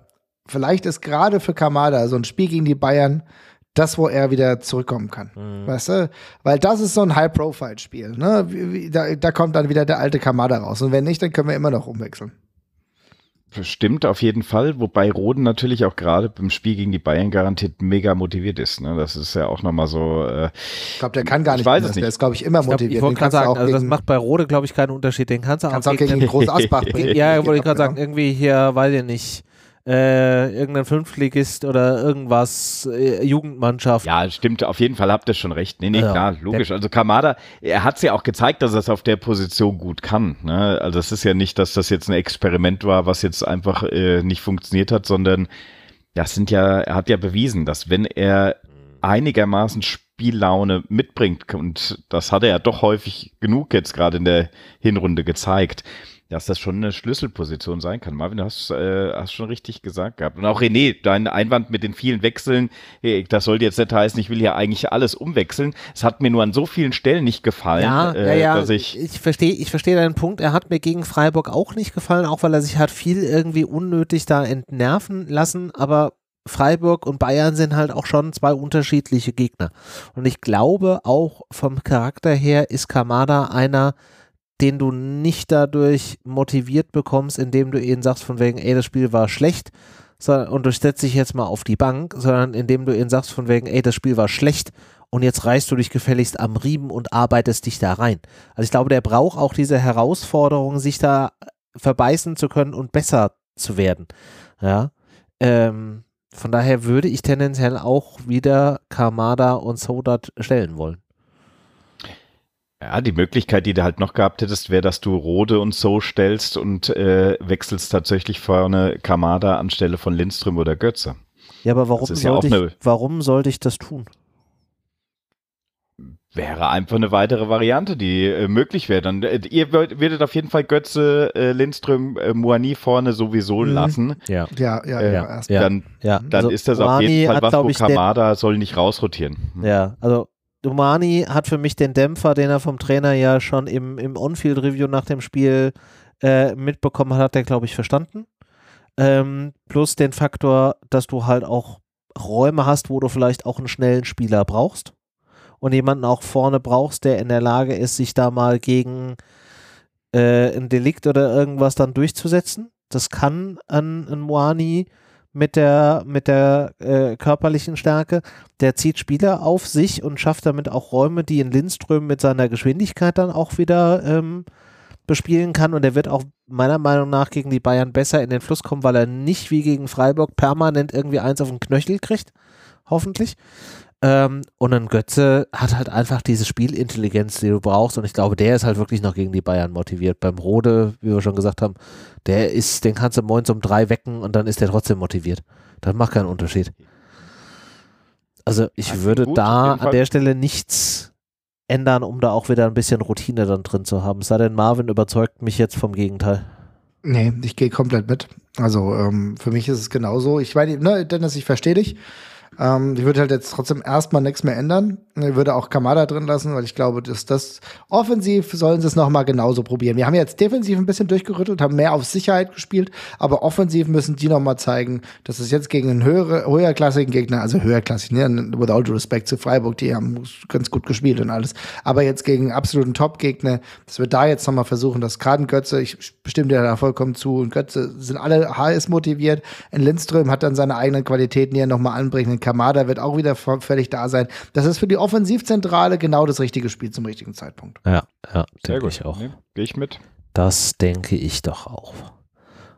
vielleicht ist gerade für Kamada so ein Spiel gegen die Bayern das, wo er wieder zurückkommen kann. Mhm. Weißt du? Weil das ist so ein High-Profile-Spiel. Ne? Da, da kommt dann wieder der alte Kamada raus. Und wenn nicht, dann können wir immer noch umwechseln. Stimmt auf jeden Fall, wobei Roden natürlich auch gerade beim Spiel gegen die Bayern garantiert mega motiviert ist. Ne? Das ist ja auch nochmal so. Äh, ich glaube, der kann gar nicht. Ich weiß es nicht. Der ist, glaube ich, immer ich glaub, motiviert. Ich wollte gerade sagen, also das macht bei Rode, glaube ich, keinen Unterschied. Den kannst du kannst auch, auch gegen, gegen Groß Asbach bringen. ja, wollte ich gerade sagen, irgendwie hier, weiß ich nicht äh, irgendein Fünftligist oder irgendwas, äh, Jugendmannschaft. Ja, stimmt, auf jeden Fall habt ihr schon recht. Nee, nee, ja, klar, logisch. Also Kamada, er hat es ja auch gezeigt, dass er es auf der Position gut kann. Ne? Also es ist ja nicht, dass das jetzt ein Experiment war, was jetzt einfach äh, nicht funktioniert hat, sondern das sind ja, er hat ja bewiesen, dass wenn er einigermaßen Spiellaune mitbringt, und das hat er ja doch häufig genug jetzt gerade in der Hinrunde gezeigt, dass das schon eine Schlüsselposition sein kann. Marvin, du hast, äh, hast schon richtig gesagt gehabt. Und auch René, dein Einwand mit den vielen Wechseln, hey, das sollte jetzt nicht heißen, ich will hier eigentlich alles umwechseln. Es hat mir nur an so vielen Stellen nicht gefallen, ja, äh, ja, ja. dass ich. Ich verstehe, ich verstehe deinen Punkt. Er hat mir gegen Freiburg auch nicht gefallen, auch weil er sich hat viel irgendwie unnötig da entnerven lassen, aber Freiburg und Bayern sind halt auch schon zwei unterschiedliche Gegner. Und ich glaube auch vom Charakter her ist Kamada einer, den du nicht dadurch motiviert bekommst, indem du ihnen sagst von wegen, ey, das Spiel war schlecht sondern, und du setzt dich jetzt mal auf die Bank, sondern indem du ihnen sagst von wegen, ey, das Spiel war schlecht und jetzt reißt du dich gefälligst am Riemen und arbeitest dich da rein. Also ich glaube, der braucht auch diese Herausforderung, sich da verbeißen zu können und besser zu werden. Ja. Ähm, von daher würde ich tendenziell auch wieder Kamada und Sodat stellen wollen. Ja, die Möglichkeit, die du halt noch gehabt hättest, wäre, dass du Rode und so stellst und äh, wechselst tatsächlich vorne Kamada anstelle von Lindström oder Götze. Ja, aber warum, sollte, ja ich, warum sollte ich das tun? Wäre einfach eine weitere Variante, die äh, möglich wäre. Dann äh, ihr würdet auf jeden Fall Götze, äh, Lindström, äh, Moani vorne sowieso mhm. lassen. Ja, ja, ja. Äh, ja, dann, ja. dann also ist das Moani auf jeden Fall was, wo Kamada soll nicht rausrotieren. Hm. Ja, also Dumani hat für mich den Dämpfer, den er vom Trainer ja schon im, im On-Field-Review nach dem Spiel äh, mitbekommen hat, hat er, glaube ich, verstanden. Ähm, plus den Faktor, dass du halt auch Räume hast, wo du vielleicht auch einen schnellen Spieler brauchst und jemanden auch vorne brauchst, der in der Lage ist, sich da mal gegen äh, ein Delikt oder irgendwas dann durchzusetzen. Das kann ein, ein Moani mit der, mit der äh, körperlichen Stärke. Der zieht Spieler auf sich und schafft damit auch Räume, die in Lindström mit seiner Geschwindigkeit dann auch wieder ähm, bespielen kann. Und er wird auch meiner Meinung nach gegen die Bayern besser in den Fluss kommen, weil er nicht wie gegen Freiburg permanent irgendwie eins auf den Knöchel kriegt. Hoffentlich. Ähm, und ein Götze hat halt einfach diese Spielintelligenz, die du brauchst. Und ich glaube, der ist halt wirklich noch gegen die Bayern motiviert. Beim Rode, wie wir schon gesagt haben, der ist, den kannst du morgens um drei wecken und dann ist der trotzdem motiviert. Das macht keinen Unterschied. Also ich also würde gut, da an der Stelle nichts ändern, um da auch wieder ein bisschen Routine dann drin zu haben? Sei denn, Marvin überzeugt mich jetzt vom Gegenteil. Nee, ich gehe komplett mit. Also ähm, für mich ist es genauso. Ich meine, ne, Dennis, ich verstehe dich. Ähm, ich würde halt jetzt trotzdem erstmal nichts mehr ändern. Ich würde auch Kamada drin lassen, weil ich glaube, dass das offensiv sollen sie es nochmal genauso probieren. Wir haben jetzt defensiv ein bisschen durchgerüttelt, haben mehr auf Sicherheit gespielt, aber offensiv müssen die nochmal zeigen, dass es jetzt gegen einen höhere, höherklassigen Gegner, also höherklassig, ne, without respect zu Freiburg, die haben ganz gut gespielt und alles, aber jetzt gegen absoluten Top-Gegner, dass wir da jetzt nochmal versuchen, dass gerade Götze, ich stimme dir da vollkommen zu, und Götze sind alle HS motiviert, in Lindström hat dann seine eigenen Qualitäten, die er nochmal anbringt, Kamada wird auch wieder völlig da sein. Das ist für die Offensivzentrale genau das richtige Spiel zum richtigen Zeitpunkt. Ja, ja, denke ich auch. Nee, Gehe ich mit. Das denke ich doch auch.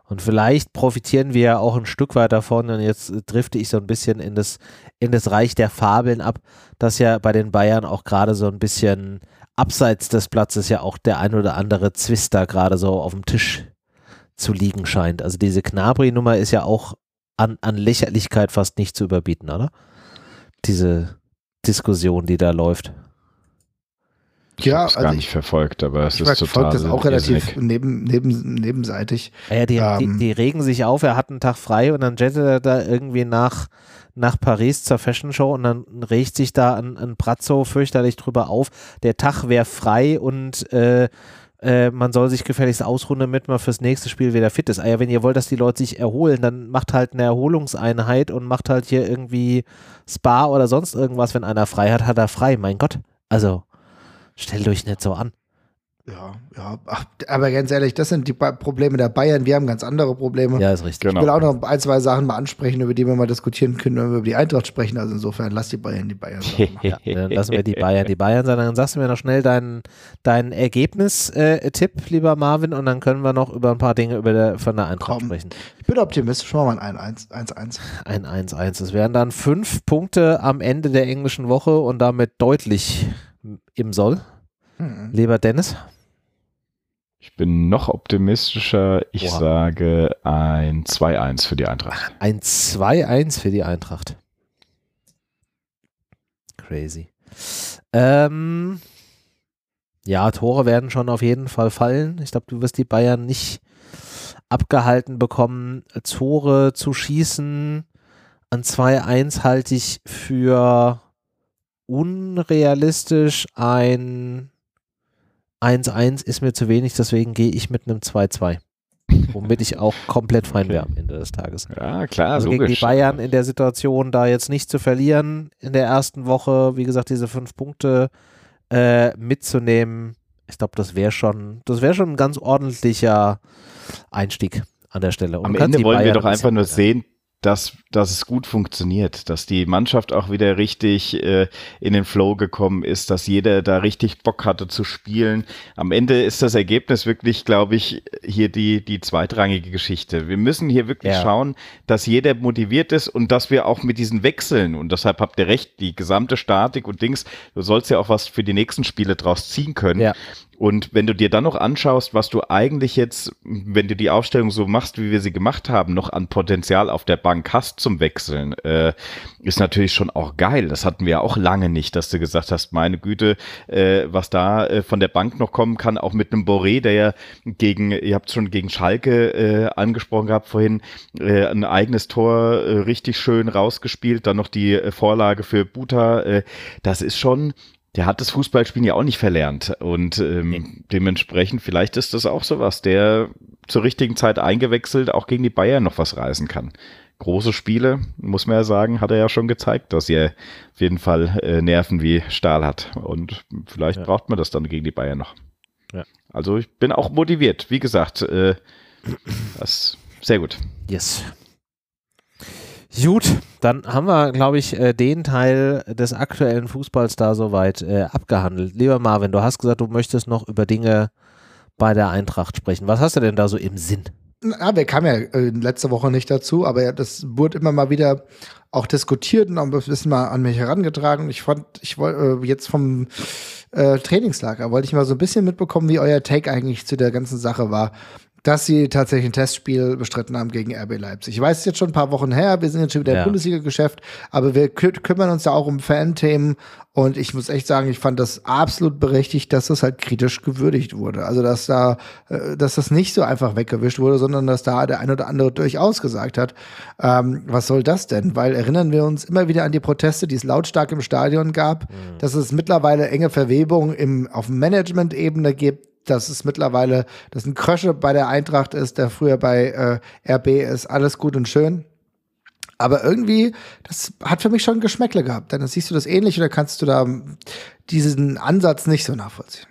Und vielleicht profitieren wir ja auch ein Stück weit davon, und jetzt drifte ich so ein bisschen in das, in das Reich der Fabeln ab, dass ja bei den Bayern auch gerade so ein bisschen abseits des Platzes ja auch der ein oder andere Zwister gerade so auf dem Tisch zu liegen scheint. Also diese Knabri-Nummer ist ja auch an, an Lächerlichkeit fast nicht zu überbieten, oder? Diese Diskussion, die da läuft. Ich ja, also gar nicht verfolgt, aber es ist total. das auch relativ neben, neben, nebenseitig. Ja, die, ähm, die, die, regen sich auf, er hat einen Tag frei und dann jettet er da irgendwie nach, nach Paris zur Fashion Show und dann regt sich da ein, ein Brazzo fürchterlich drüber auf. Der Tag wäre frei und äh, äh, man soll sich gefälligst ausruhen, damit man fürs nächste Spiel wieder fit ist. Ah ja, wenn ihr wollt, dass die Leute sich erholen, dann macht halt eine Erholungseinheit und macht halt hier irgendwie Spa oder sonst irgendwas. Wenn einer frei hat, hat er frei. Mein Gott. Also, stellt euch nicht so an. Ja, ja, Ach, aber ganz ehrlich, das sind die Probleme der Bayern. Wir haben ganz andere Probleme. Ja, ist richtig. Genau. Ich will auch noch ein, zwei Sachen mal ansprechen, über die wir mal diskutieren können, wenn wir über die Eintracht sprechen. Also insofern, lass die Bayern die Bayern sein. ja, dann lassen wir die Bayern die Bayern sein. Dann sagst du mir noch schnell deinen dein Ergebnis-Tipp, äh, lieber Marvin, und dann können wir noch über ein paar Dinge über der, von der Eintracht Komm. sprechen. Ich bin optimistisch. Schon mal ein 1-1. Ein 1-1. Es wären dann fünf Punkte am Ende der englischen Woche und damit deutlich im Soll. Hm. Lieber Dennis. Ich bin noch optimistischer. Ich Oha. sage ein 2-1 für die Eintracht. Ein 2-1 für die Eintracht. Crazy. Ähm, ja, Tore werden schon auf jeden Fall fallen. Ich glaube, du wirst die Bayern nicht abgehalten bekommen, Tore zu schießen. An 2-1 halte ich für unrealistisch. Ein 1-1 ist mir zu wenig, deswegen gehe ich mit einem 2-2. Womit ich auch komplett fein wäre am Ende des Tages. Ja, klar, also logisch. Gegen die Bayern in der Situation, da jetzt nicht zu verlieren in der ersten Woche, wie gesagt, diese fünf Punkte äh, mitzunehmen, ich glaube, das wäre schon, das wäre schon ein ganz ordentlicher Einstieg an der Stelle. Und am Ende wollen Bayern wir doch einfach nur sehen, dass, dass es gut funktioniert, dass die Mannschaft auch wieder richtig äh, in den Flow gekommen ist, dass jeder da richtig Bock hatte zu spielen. Am Ende ist das Ergebnis wirklich, glaube ich, hier die, die zweitrangige Geschichte. Wir müssen hier wirklich ja. schauen, dass jeder motiviert ist und dass wir auch mit diesen Wechseln, und deshalb habt ihr recht, die gesamte Statik und Dings, du sollst ja auch was für die nächsten Spiele draus ziehen können. Ja. Und wenn du dir dann noch anschaust, was du eigentlich jetzt, wenn du die Aufstellung so machst, wie wir sie gemacht haben, noch an Potenzial auf der Bank hast zum Wechseln, äh, ist natürlich schon auch geil. Das hatten wir ja auch lange nicht, dass du gesagt hast, meine Güte, äh, was da äh, von der Bank noch kommen kann, auch mit einem Boré, der ja gegen, ihr habt schon gegen Schalke äh, angesprochen gehabt vorhin, äh, ein eigenes Tor äh, richtig schön rausgespielt, dann noch die äh, Vorlage für Buta. Äh, das ist schon der hat das Fußballspielen ja auch nicht verlernt. Und ähm, nee. dementsprechend, vielleicht ist das auch sowas, der zur richtigen Zeit eingewechselt auch gegen die Bayern noch was reißen kann. Große Spiele, muss man ja sagen, hat er ja schon gezeigt, dass er auf jeden Fall äh, Nerven wie Stahl hat. Und vielleicht ja. braucht man das dann gegen die Bayern noch. Ja. Also ich bin auch motiviert. Wie gesagt, äh, das sehr gut. Yes. Gut, dann haben wir, glaube ich, äh, den Teil des aktuellen Fußballs da soweit äh, abgehandelt. Lieber Marvin, du hast gesagt, du möchtest noch über Dinge bei der Eintracht sprechen. Was hast du denn da so im Sinn? Ja, wir kamen ja äh, letzte Woche nicht dazu, aber ja, das wurde immer mal wieder auch diskutiert und ein bisschen mal an mich herangetragen. Ich fand, ich wollte äh, jetzt vom äh, Trainingslager wollte ich mal so ein bisschen mitbekommen, wie euer Take eigentlich zu der ganzen Sache war. Dass sie tatsächlich ein Testspiel bestritten haben gegen RB Leipzig. Ich weiß, es jetzt schon ein paar Wochen her, wir sind jetzt schon wieder ja. im Bundesliga-Geschäft, aber wir kü kümmern uns ja auch um Fan-Themen und ich muss echt sagen, ich fand das absolut berechtigt, dass das halt kritisch gewürdigt wurde. Also, dass da, äh, dass das nicht so einfach weggewischt wurde, sondern dass da der ein oder andere durchaus gesagt hat, ähm, was soll das denn? Weil erinnern wir uns immer wieder an die Proteste, die es lautstark im Stadion gab, mhm. dass es mittlerweile enge Verwebungen im, auf Management-Ebene gibt, dass es mittlerweile, dass ein Krösche bei der Eintracht ist, der früher bei äh, RB ist, alles gut und schön. Aber irgendwie, das hat für mich schon Geschmäckle gehabt. Dann siehst du das ähnlich oder kannst du da diesen Ansatz nicht so nachvollziehen?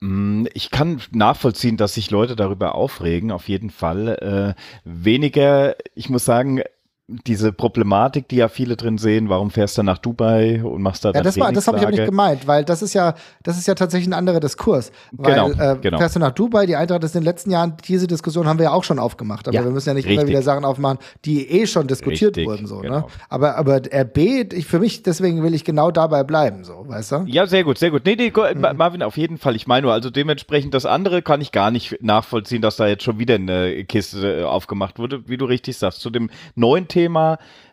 Mm, ich kann nachvollziehen, dass sich Leute darüber aufregen, auf jeden Fall. Äh, weniger, ich muss sagen, diese Problematik, die ja viele drin sehen, warum fährst du nach Dubai und machst da Ja, das war, das habe ich aber nicht gemeint, weil das ist ja, das ist ja tatsächlich ein anderer Diskurs. Weil, genau, äh, genau. Fährst du nach Dubai, die Eintracht ist in den letzten Jahren, diese Diskussion haben wir ja auch schon aufgemacht, aber ja, wir müssen ja nicht richtig. immer wieder Sachen aufmachen, die eh schon diskutiert richtig, wurden, so, ne? genau. ne? Aber, aber RB, ich, für mich, deswegen will ich genau dabei bleiben, so, weißt du? Ja, sehr gut, sehr gut. Nee, nee, mhm. Marvin, auf jeden Fall. Ich meine nur, also dementsprechend das andere kann ich gar nicht nachvollziehen, dass da jetzt schon wieder eine Kiste äh, aufgemacht wurde, wie du richtig sagst. Zu dem neuen Thema,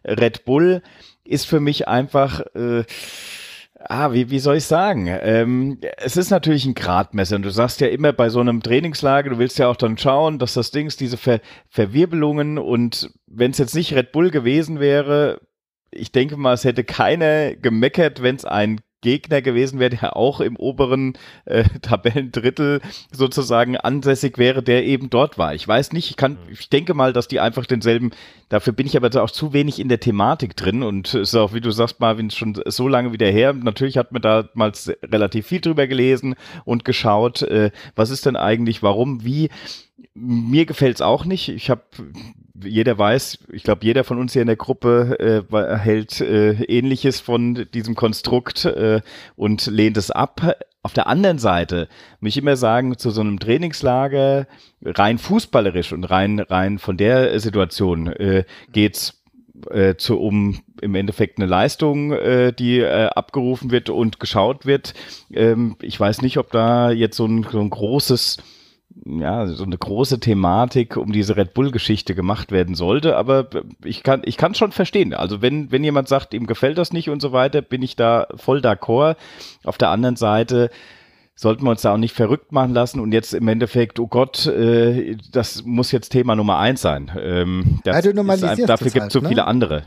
Red Bull ist für mich einfach, äh, ah, wie, wie soll ich sagen? Ähm, es ist natürlich ein Gradmesser und du sagst ja immer bei so einem Trainingslager, du willst ja auch dann schauen, dass das Ding, diese Ver Verwirbelungen und wenn es jetzt nicht Red Bull gewesen wäre, ich denke mal, es hätte keiner gemeckert, wenn es ein Gegner gewesen wäre, der auch im oberen äh, Tabellendrittel sozusagen ansässig wäre, der eben dort war. Ich weiß nicht, ich kann, mhm. ich denke mal, dass die einfach denselben, dafür bin ich aber auch zu wenig in der Thematik drin und es ist auch, wie du sagst, Marvin, schon so lange wieder her. Natürlich hat man damals relativ viel drüber gelesen und geschaut, äh, was ist denn eigentlich, warum, wie. Mir gefällt es auch nicht. Ich habe jeder weiß, ich glaube, jeder von uns hier in der Gruppe äh, hält äh, Ähnliches von diesem Konstrukt äh, und lehnt es ab. Auf der anderen Seite muss ich immer sagen, zu so einem Trainingslager rein fußballerisch und rein rein von der Situation äh, geht's äh, zu, um im Endeffekt eine Leistung, äh, die äh, abgerufen wird und geschaut wird. Ähm, ich weiß nicht, ob da jetzt so ein, so ein großes ja, so eine große Thematik um diese Red Bull-Geschichte gemacht werden sollte, aber ich kann ich kann schon verstehen. Also wenn wenn jemand sagt, ihm gefällt das nicht und so weiter, bin ich da voll d'accord. Auf der anderen Seite sollten wir uns da auch nicht verrückt machen lassen und jetzt im Endeffekt, oh Gott, äh, das muss jetzt Thema Nummer eins sein. Ähm, das ja, ist, dafür gibt es halt, so ne? viele andere.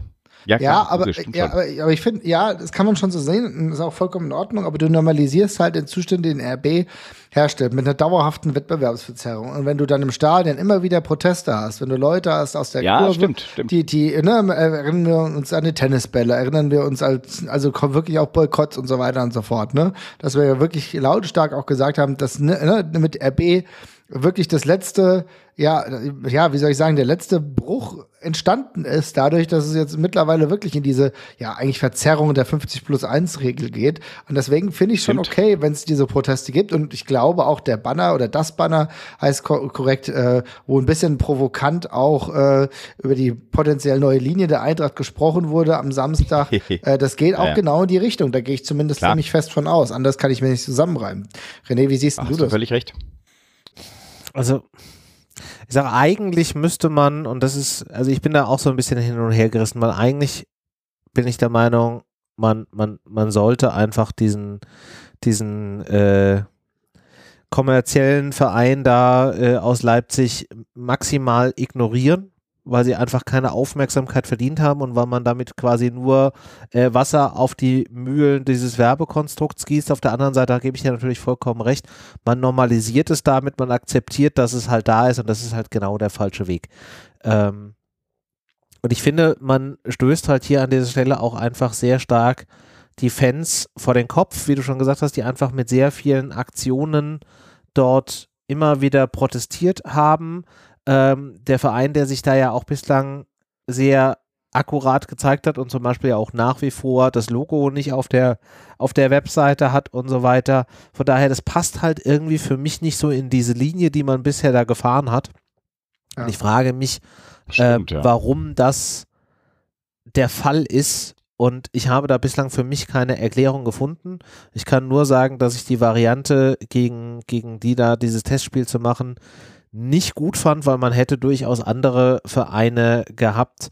Ja, ja, aber, ja aber, aber, ich finde, ja, das kann man schon so sehen, ist auch vollkommen in Ordnung, aber du normalisierst halt den Zustand, den RB herstellt, mit einer dauerhaften Wettbewerbsverzerrung. Und wenn du dann im Stadion immer wieder Proteste hast, wenn du Leute hast aus der ja, Kurve, stimmt, stimmt. die, die, ne, erinnern wir uns an die Tennisbälle, erinnern wir uns als, also wirklich auch Boykotts und so weiter und so fort, ne, dass wir ja wirklich lautstark auch gesagt haben, dass ne, ne mit RB wirklich das letzte, ja, ja, wie soll ich sagen, der letzte Bruch entstanden ist, dadurch, dass es jetzt mittlerweile wirklich in diese, ja, eigentlich Verzerrung der 50 plus 1 Regel geht. Und deswegen finde ich schon okay, wenn es diese Proteste gibt. Und ich glaube auch der Banner oder das Banner heißt ko korrekt, äh, wo ein bisschen provokant auch äh, über die potenziell neue Linie der Eintracht gesprochen wurde am Samstag. äh, das geht auch ja. genau in die Richtung. Da gehe ich zumindest Klar. ziemlich fest von aus. Anders kann ich mir nicht zusammenreimen. René, wie siehst Ach, du das? Du völlig recht. Also, ich sage, eigentlich müsste man, und das ist, also ich bin da auch so ein bisschen hin und her gerissen, weil eigentlich bin ich der Meinung, man, man, man sollte einfach diesen, diesen äh, kommerziellen Verein da äh, aus Leipzig maximal ignorieren weil sie einfach keine Aufmerksamkeit verdient haben und weil man damit quasi nur äh, Wasser auf die Mühlen dieses Werbekonstrukts gießt. Auf der anderen Seite, da gebe ich ja natürlich vollkommen recht, man normalisiert es damit, man akzeptiert, dass es halt da ist und das ist halt genau der falsche Weg. Ähm, und ich finde, man stößt halt hier an dieser Stelle auch einfach sehr stark die Fans vor den Kopf, wie du schon gesagt hast, die einfach mit sehr vielen Aktionen dort immer wieder protestiert haben, ähm, der Verein, der sich da ja auch bislang sehr akkurat gezeigt hat und zum Beispiel ja auch nach wie vor das Logo nicht auf der, auf der Webseite hat und so weiter. Von daher, das passt halt irgendwie für mich nicht so in diese Linie, die man bisher da gefahren hat. Ja. Und ich frage mich, Stimmt, äh, ja. warum das der Fall ist. Und ich habe da bislang für mich keine Erklärung gefunden. Ich kann nur sagen, dass ich die Variante, gegen, gegen die da dieses Testspiel zu machen, nicht gut fand, weil man hätte durchaus andere Vereine gehabt,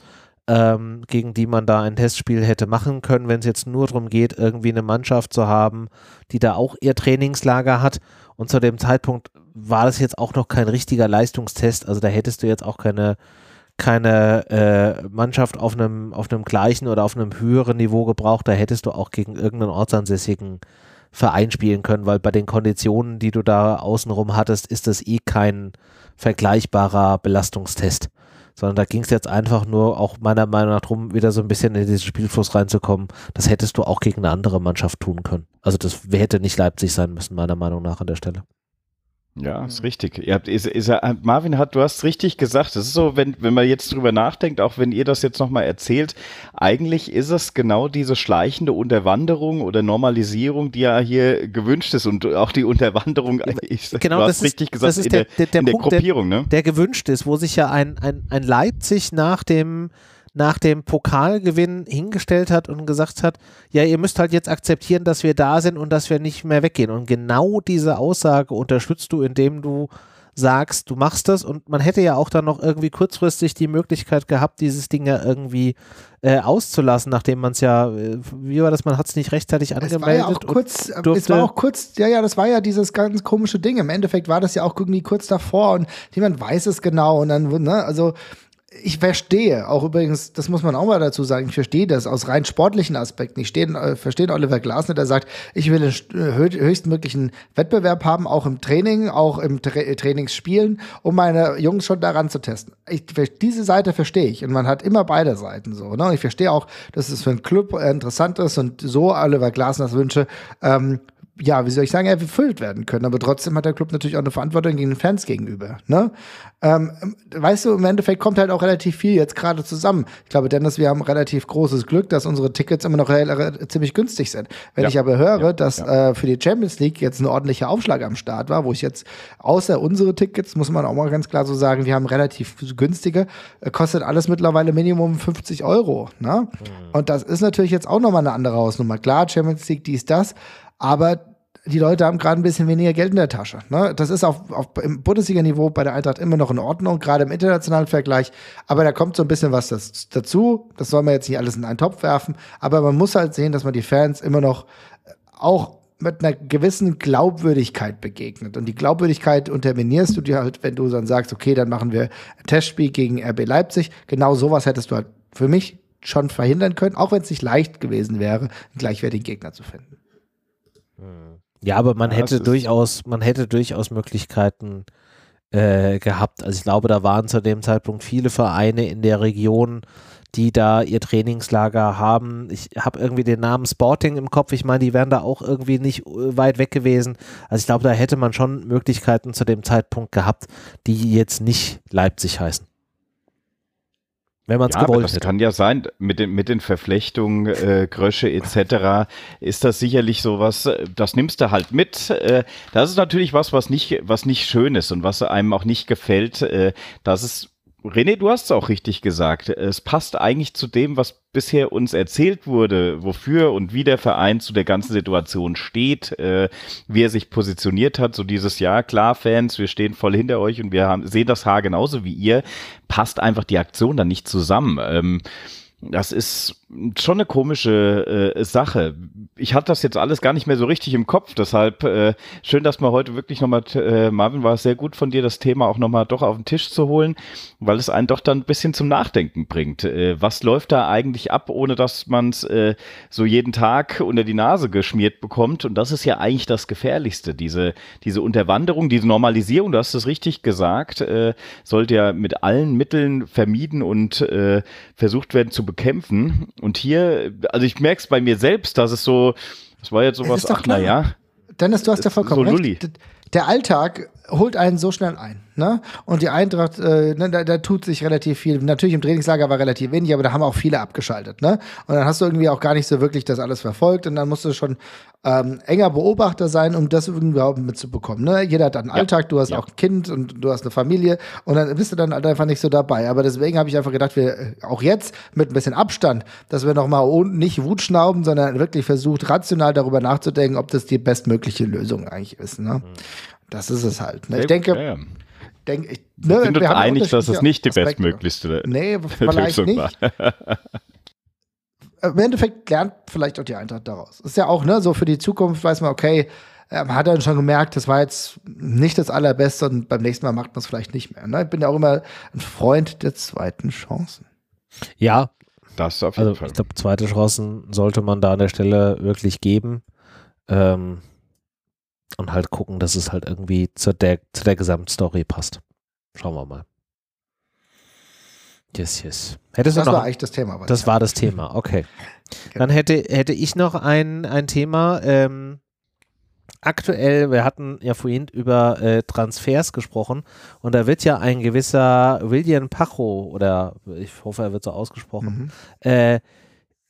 ähm, gegen die man da ein Testspiel hätte machen können, wenn es jetzt nur darum geht, irgendwie eine Mannschaft zu haben, die da auch ihr Trainingslager hat. Und zu dem Zeitpunkt war das jetzt auch noch kein richtiger Leistungstest. Also da hättest du jetzt auch keine, keine äh, Mannschaft auf einem, auf einem gleichen oder auf einem höheren Niveau gebraucht. Da hättest du auch gegen irgendeinen ortsansässigen Verein spielen können, weil bei den Konditionen, die du da außenrum hattest, ist das eh kein vergleichbarer Belastungstest sondern da ging es jetzt einfach nur auch meiner Meinung nach darum, wieder so ein bisschen in diesen Spielfluss reinzukommen. Das hättest du auch gegen eine andere Mannschaft tun können. Also das hätte nicht Leipzig sein müssen, meiner Meinung nach an der Stelle. Ja, ist richtig. Ihr habt, ist, ist, Marvin hat, du hast richtig gesagt. Das ist so, wenn, wenn man jetzt drüber nachdenkt, auch wenn ihr das jetzt nochmal erzählt, eigentlich ist es genau diese schleichende Unterwanderung oder Normalisierung, die ja hier gewünscht ist und auch die Unterwanderung, ich, genau, du hast richtig ist, gesagt, das ist der, der, der, in der Punkt, Gruppierung, ne? Der gewünscht ist, wo sich ja ein, ein, ein Leipzig nach dem nach dem Pokalgewinn hingestellt hat und gesagt hat, ja, ihr müsst halt jetzt akzeptieren, dass wir da sind und dass wir nicht mehr weggehen. Und genau diese Aussage unterstützt du, indem du sagst, du machst das und man hätte ja auch dann noch irgendwie kurzfristig die Möglichkeit gehabt, dieses Ding ja irgendwie äh, auszulassen, nachdem man es ja, äh, wie war das, man hat es nicht rechtzeitig angemeldet. Es war ja auch kurz, es war auch kurz, ja, ja, das war ja dieses ganz komische Ding. Im Endeffekt war das ja auch irgendwie kurz davor und niemand weiß es genau und dann, ne, also ich verstehe, auch übrigens, das muss man auch mal dazu sagen, ich verstehe das aus rein sportlichen Aspekten. Ich stehe, äh, verstehe Oliver Glasner, der sagt, ich will den höchstmöglichen Wettbewerb haben, auch im Training, auch im Tra Trainingsspielen, um meine Jungs schon daran zu testen. Ich, diese Seite verstehe ich und man hat immer beide Seiten so. Ne? Und ich verstehe auch, dass es für einen Club interessant ist und so Oliver Glasners Wünsche ähm, ja, wie soll ich sagen, erfüllt werden können. Aber trotzdem hat der Club natürlich auch eine Verantwortung gegen den Fans gegenüber. Ne? Ähm, weißt du, im Endeffekt kommt halt auch relativ viel jetzt gerade zusammen. Ich glaube, Dennis, wir haben relativ großes Glück, dass unsere Tickets immer noch ziemlich günstig sind. Wenn ja. ich aber höre, ja. dass ja. Äh, für die Champions League jetzt ein ordentlicher Aufschlag am Start war, wo ich jetzt außer unsere Tickets, muss man auch mal ganz klar so sagen, wir haben relativ günstige, äh, kostet alles mittlerweile Minimum 50 Euro. Ne? Mhm. Und das ist natürlich jetzt auch nochmal eine andere Hausnummer. Klar, Champions League, dies, das aber die Leute haben gerade ein bisschen weniger Geld in der Tasche. Ne? Das ist auf, auf im Bundesliga-Niveau bei der Eintracht immer noch in Ordnung, gerade im internationalen Vergleich. Aber da kommt so ein bisschen was das, dazu. Das soll man jetzt nicht alles in einen Topf werfen. Aber man muss halt sehen, dass man die Fans immer noch äh, auch mit einer gewissen Glaubwürdigkeit begegnet. Und die Glaubwürdigkeit unterminierst du dir halt, wenn du dann sagst, okay, dann machen wir ein Testspiel gegen RB Leipzig. Genau sowas hättest du halt für mich schon verhindern können, auch wenn es nicht leicht gewesen wäre, einen gleichwertigen Gegner zu finden. Ja, aber man ja, hätte durchaus, man hätte durchaus Möglichkeiten äh, gehabt. Also ich glaube, da waren zu dem Zeitpunkt viele Vereine in der Region, die da ihr Trainingslager haben. Ich habe irgendwie den Namen Sporting im Kopf. Ich meine, die wären da auch irgendwie nicht äh, weit weg gewesen. Also ich glaube, da hätte man schon Möglichkeiten zu dem Zeitpunkt gehabt, die jetzt nicht Leipzig heißen. Wenn man es ja, gewollt das hätte. kann ja sein, mit den, mit den Verflechtungen, äh, Grösche etc. ist das sicherlich sowas, äh, das nimmst du halt mit. Äh, das ist natürlich was, was nicht, was nicht schön ist und was einem auch nicht gefällt. Äh, das ist René, du hast es auch richtig gesagt. Es passt eigentlich zu dem, was bisher uns erzählt wurde, wofür und wie der Verein zu der ganzen Situation steht, äh, wie er sich positioniert hat. So dieses Jahr, klar, Fans, wir stehen voll hinter euch und wir haben, sehen das Haar genauso wie ihr. Passt einfach die Aktion dann nicht zusammen. Ähm, das ist schon eine komische äh, Sache. Ich hatte das jetzt alles gar nicht mehr so richtig im Kopf, deshalb äh, schön, dass man heute wirklich nochmal, äh, Marvin, war es sehr gut von dir, das Thema auch nochmal doch auf den Tisch zu holen, weil es einen doch dann ein bisschen zum Nachdenken bringt. Äh, was läuft da eigentlich ab, ohne dass man es äh, so jeden Tag unter die Nase geschmiert bekommt? Und das ist ja eigentlich das Gefährlichste, diese, diese Unterwanderung, diese Normalisierung, du hast es richtig gesagt, äh, sollte ja mit allen Mitteln vermieden und äh, versucht werden zu bekämpfen. Und hier, also ich merke es bei mir selbst, dass es so, das war jetzt sowas, ach naja. Dennis, du hast ja vollkommen so recht. Der Alltag holt einen so schnell ein. Ne? Und die Eintracht, äh, ne, da, da tut sich relativ viel. Natürlich im Trainingslager war relativ wenig, aber da haben auch viele abgeschaltet. Ne? Und dann hast du irgendwie auch gar nicht so wirklich das alles verfolgt und dann musst du schon ähm, enger Beobachter sein, um das überhaupt mitzubekommen. Ne? Jeder hat einen ja. Alltag, du hast ja. auch ein Kind und du hast eine Familie und dann bist du dann halt einfach nicht so dabei. Aber deswegen habe ich einfach gedacht, wir äh, auch jetzt mit ein bisschen Abstand, dass wir nochmal nicht Wut schnauben, sondern wirklich versucht, rational darüber nachzudenken, ob das die bestmögliche Lösung eigentlich ist. Ne? Mhm. Das ist es halt. Ne? Ich denke, denke ich. Ne, wir sind uns einig, dass es nicht die bestmöglichste nee, vielleicht nicht. Im Endeffekt lernt vielleicht auch die Eintracht daraus. Ist ja auch, ne, so für die Zukunft weiß man, okay, ähm, hat dann schon gemerkt, das war jetzt nicht das Allerbeste und beim nächsten Mal macht man es vielleicht nicht mehr. Ne? Ich bin ja auch immer ein Freund der zweiten Chancen. Ja, das auf jeden also, Fall. Ich glaube, zweite Chancen sollte man da an der Stelle wirklich geben. Ähm, und halt gucken, dass es halt irgendwie zu der, zu der Gesamtstory passt. Schauen wir mal. Yes, yes. Hättest das noch, war eigentlich das Thema. Das ja. war das Thema, okay. Genau. Dann hätte, hätte ich noch ein, ein Thema. Ähm, aktuell, wir hatten ja vorhin über äh, Transfers gesprochen und da wird ja ein gewisser William Pacho, oder ich hoffe, er wird so ausgesprochen, mhm. äh,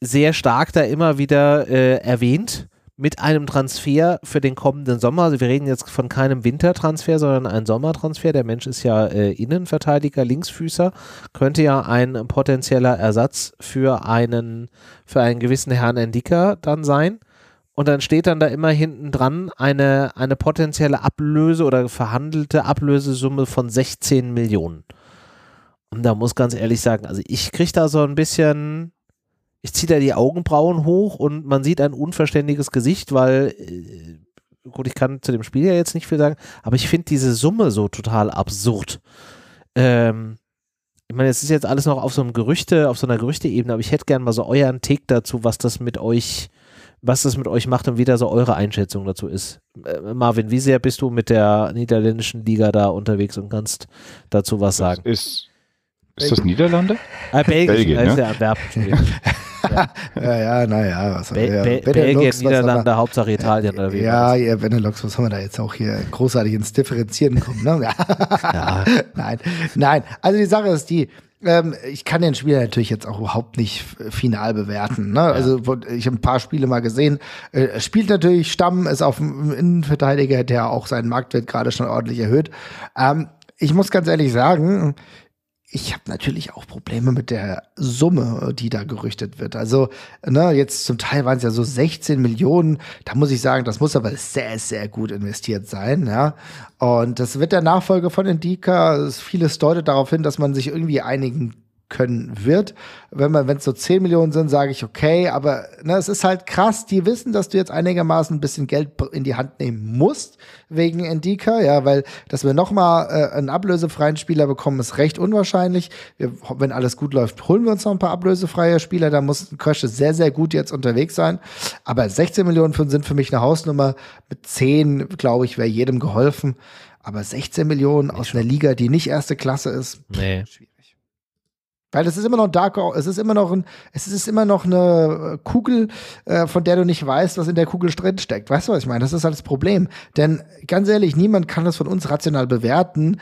sehr stark da immer wieder äh, erwähnt mit einem Transfer für den kommenden Sommer. Also wir reden jetzt von keinem Wintertransfer, sondern einem Sommertransfer. Der Mensch ist ja äh, Innenverteidiger, Linksfüßer, könnte ja ein potenzieller Ersatz für einen, für einen gewissen Herrn Endika dann sein. Und dann steht dann da immer hinten dran eine, eine potenzielle Ablöse oder verhandelte Ablösesumme von 16 Millionen. Und da muss ganz ehrlich sagen, also ich kriege da so ein bisschen, ich ziehe da die Augenbrauen hoch und man sieht ein unverständiges Gesicht, weil, äh, gut, ich kann zu dem Spiel ja jetzt nicht viel sagen, aber ich finde diese Summe so total absurd. Ähm, ich meine, es ist jetzt alles noch auf so einem Gerüchte, auf so einer Gerüchteebene, aber ich hätte gern mal so euren Take dazu, was das mit euch was das mit euch macht und wie da so eure Einschätzung dazu ist. Äh, Marvin, wie sehr bist du mit der niederländischen Liga da unterwegs und kannst dazu was sagen? Das ist, ist das Niederlande? Ah, Belgien, Belgien ne? ist der Antwerpen. ja, ja, naja. Was Be ja. Be Belgien, Niederlande, Hauptsache Italien. Oder wie ja, ja, Benelux, was haben wir da jetzt auch hier großartig ins Differenzieren kommen? Ne? ja. Nein, nein. Also die Sache ist die, ähm, ich kann den Spieler natürlich jetzt auch überhaupt nicht final bewerten. Ne? Ja. Also ich habe ein paar Spiele mal gesehen. Äh, spielt natürlich Stamm, ist auf dem Innenverteidiger, der auch seinen Marktwert gerade schon ordentlich erhöht. Ähm, ich muss ganz ehrlich sagen, ich habe natürlich auch Probleme mit der Summe, die da gerüchtet wird. Also, ne, jetzt zum Teil waren es ja so 16 Millionen. Da muss ich sagen, das muss aber sehr, sehr gut investiert sein, ja. Und das wird der Nachfolger von Indika. Vieles deutet darauf hin, dass man sich irgendwie einigen können wird. Wenn man, wenn es so 10 Millionen sind, sage ich okay, aber ne, es ist halt krass, die wissen, dass du jetzt einigermaßen ein bisschen Geld in die Hand nehmen musst wegen Endika, ja, weil dass wir nochmal äh, einen ablösefreien Spieler bekommen, ist recht unwahrscheinlich. Wir, wenn alles gut läuft, holen wir uns noch ein paar ablösefreie Spieler, da muss Krösche sehr, sehr gut jetzt unterwegs sein. Aber 16 Millionen sind für mich eine Hausnummer. Mit 10, glaube ich, wäre jedem geholfen. Aber 16 Millionen aus einer Liga, die nicht erste Klasse ist, nee. schwierig. Weil es ist immer noch Dark, es ist immer noch ein, es ist immer noch eine äh, Kugel, äh, von der du nicht weißt, was in der Kugel drin steckt. Weißt du, was ich meine? Das ist halt das Problem. Denn ganz ehrlich, niemand kann das von uns rational bewerten,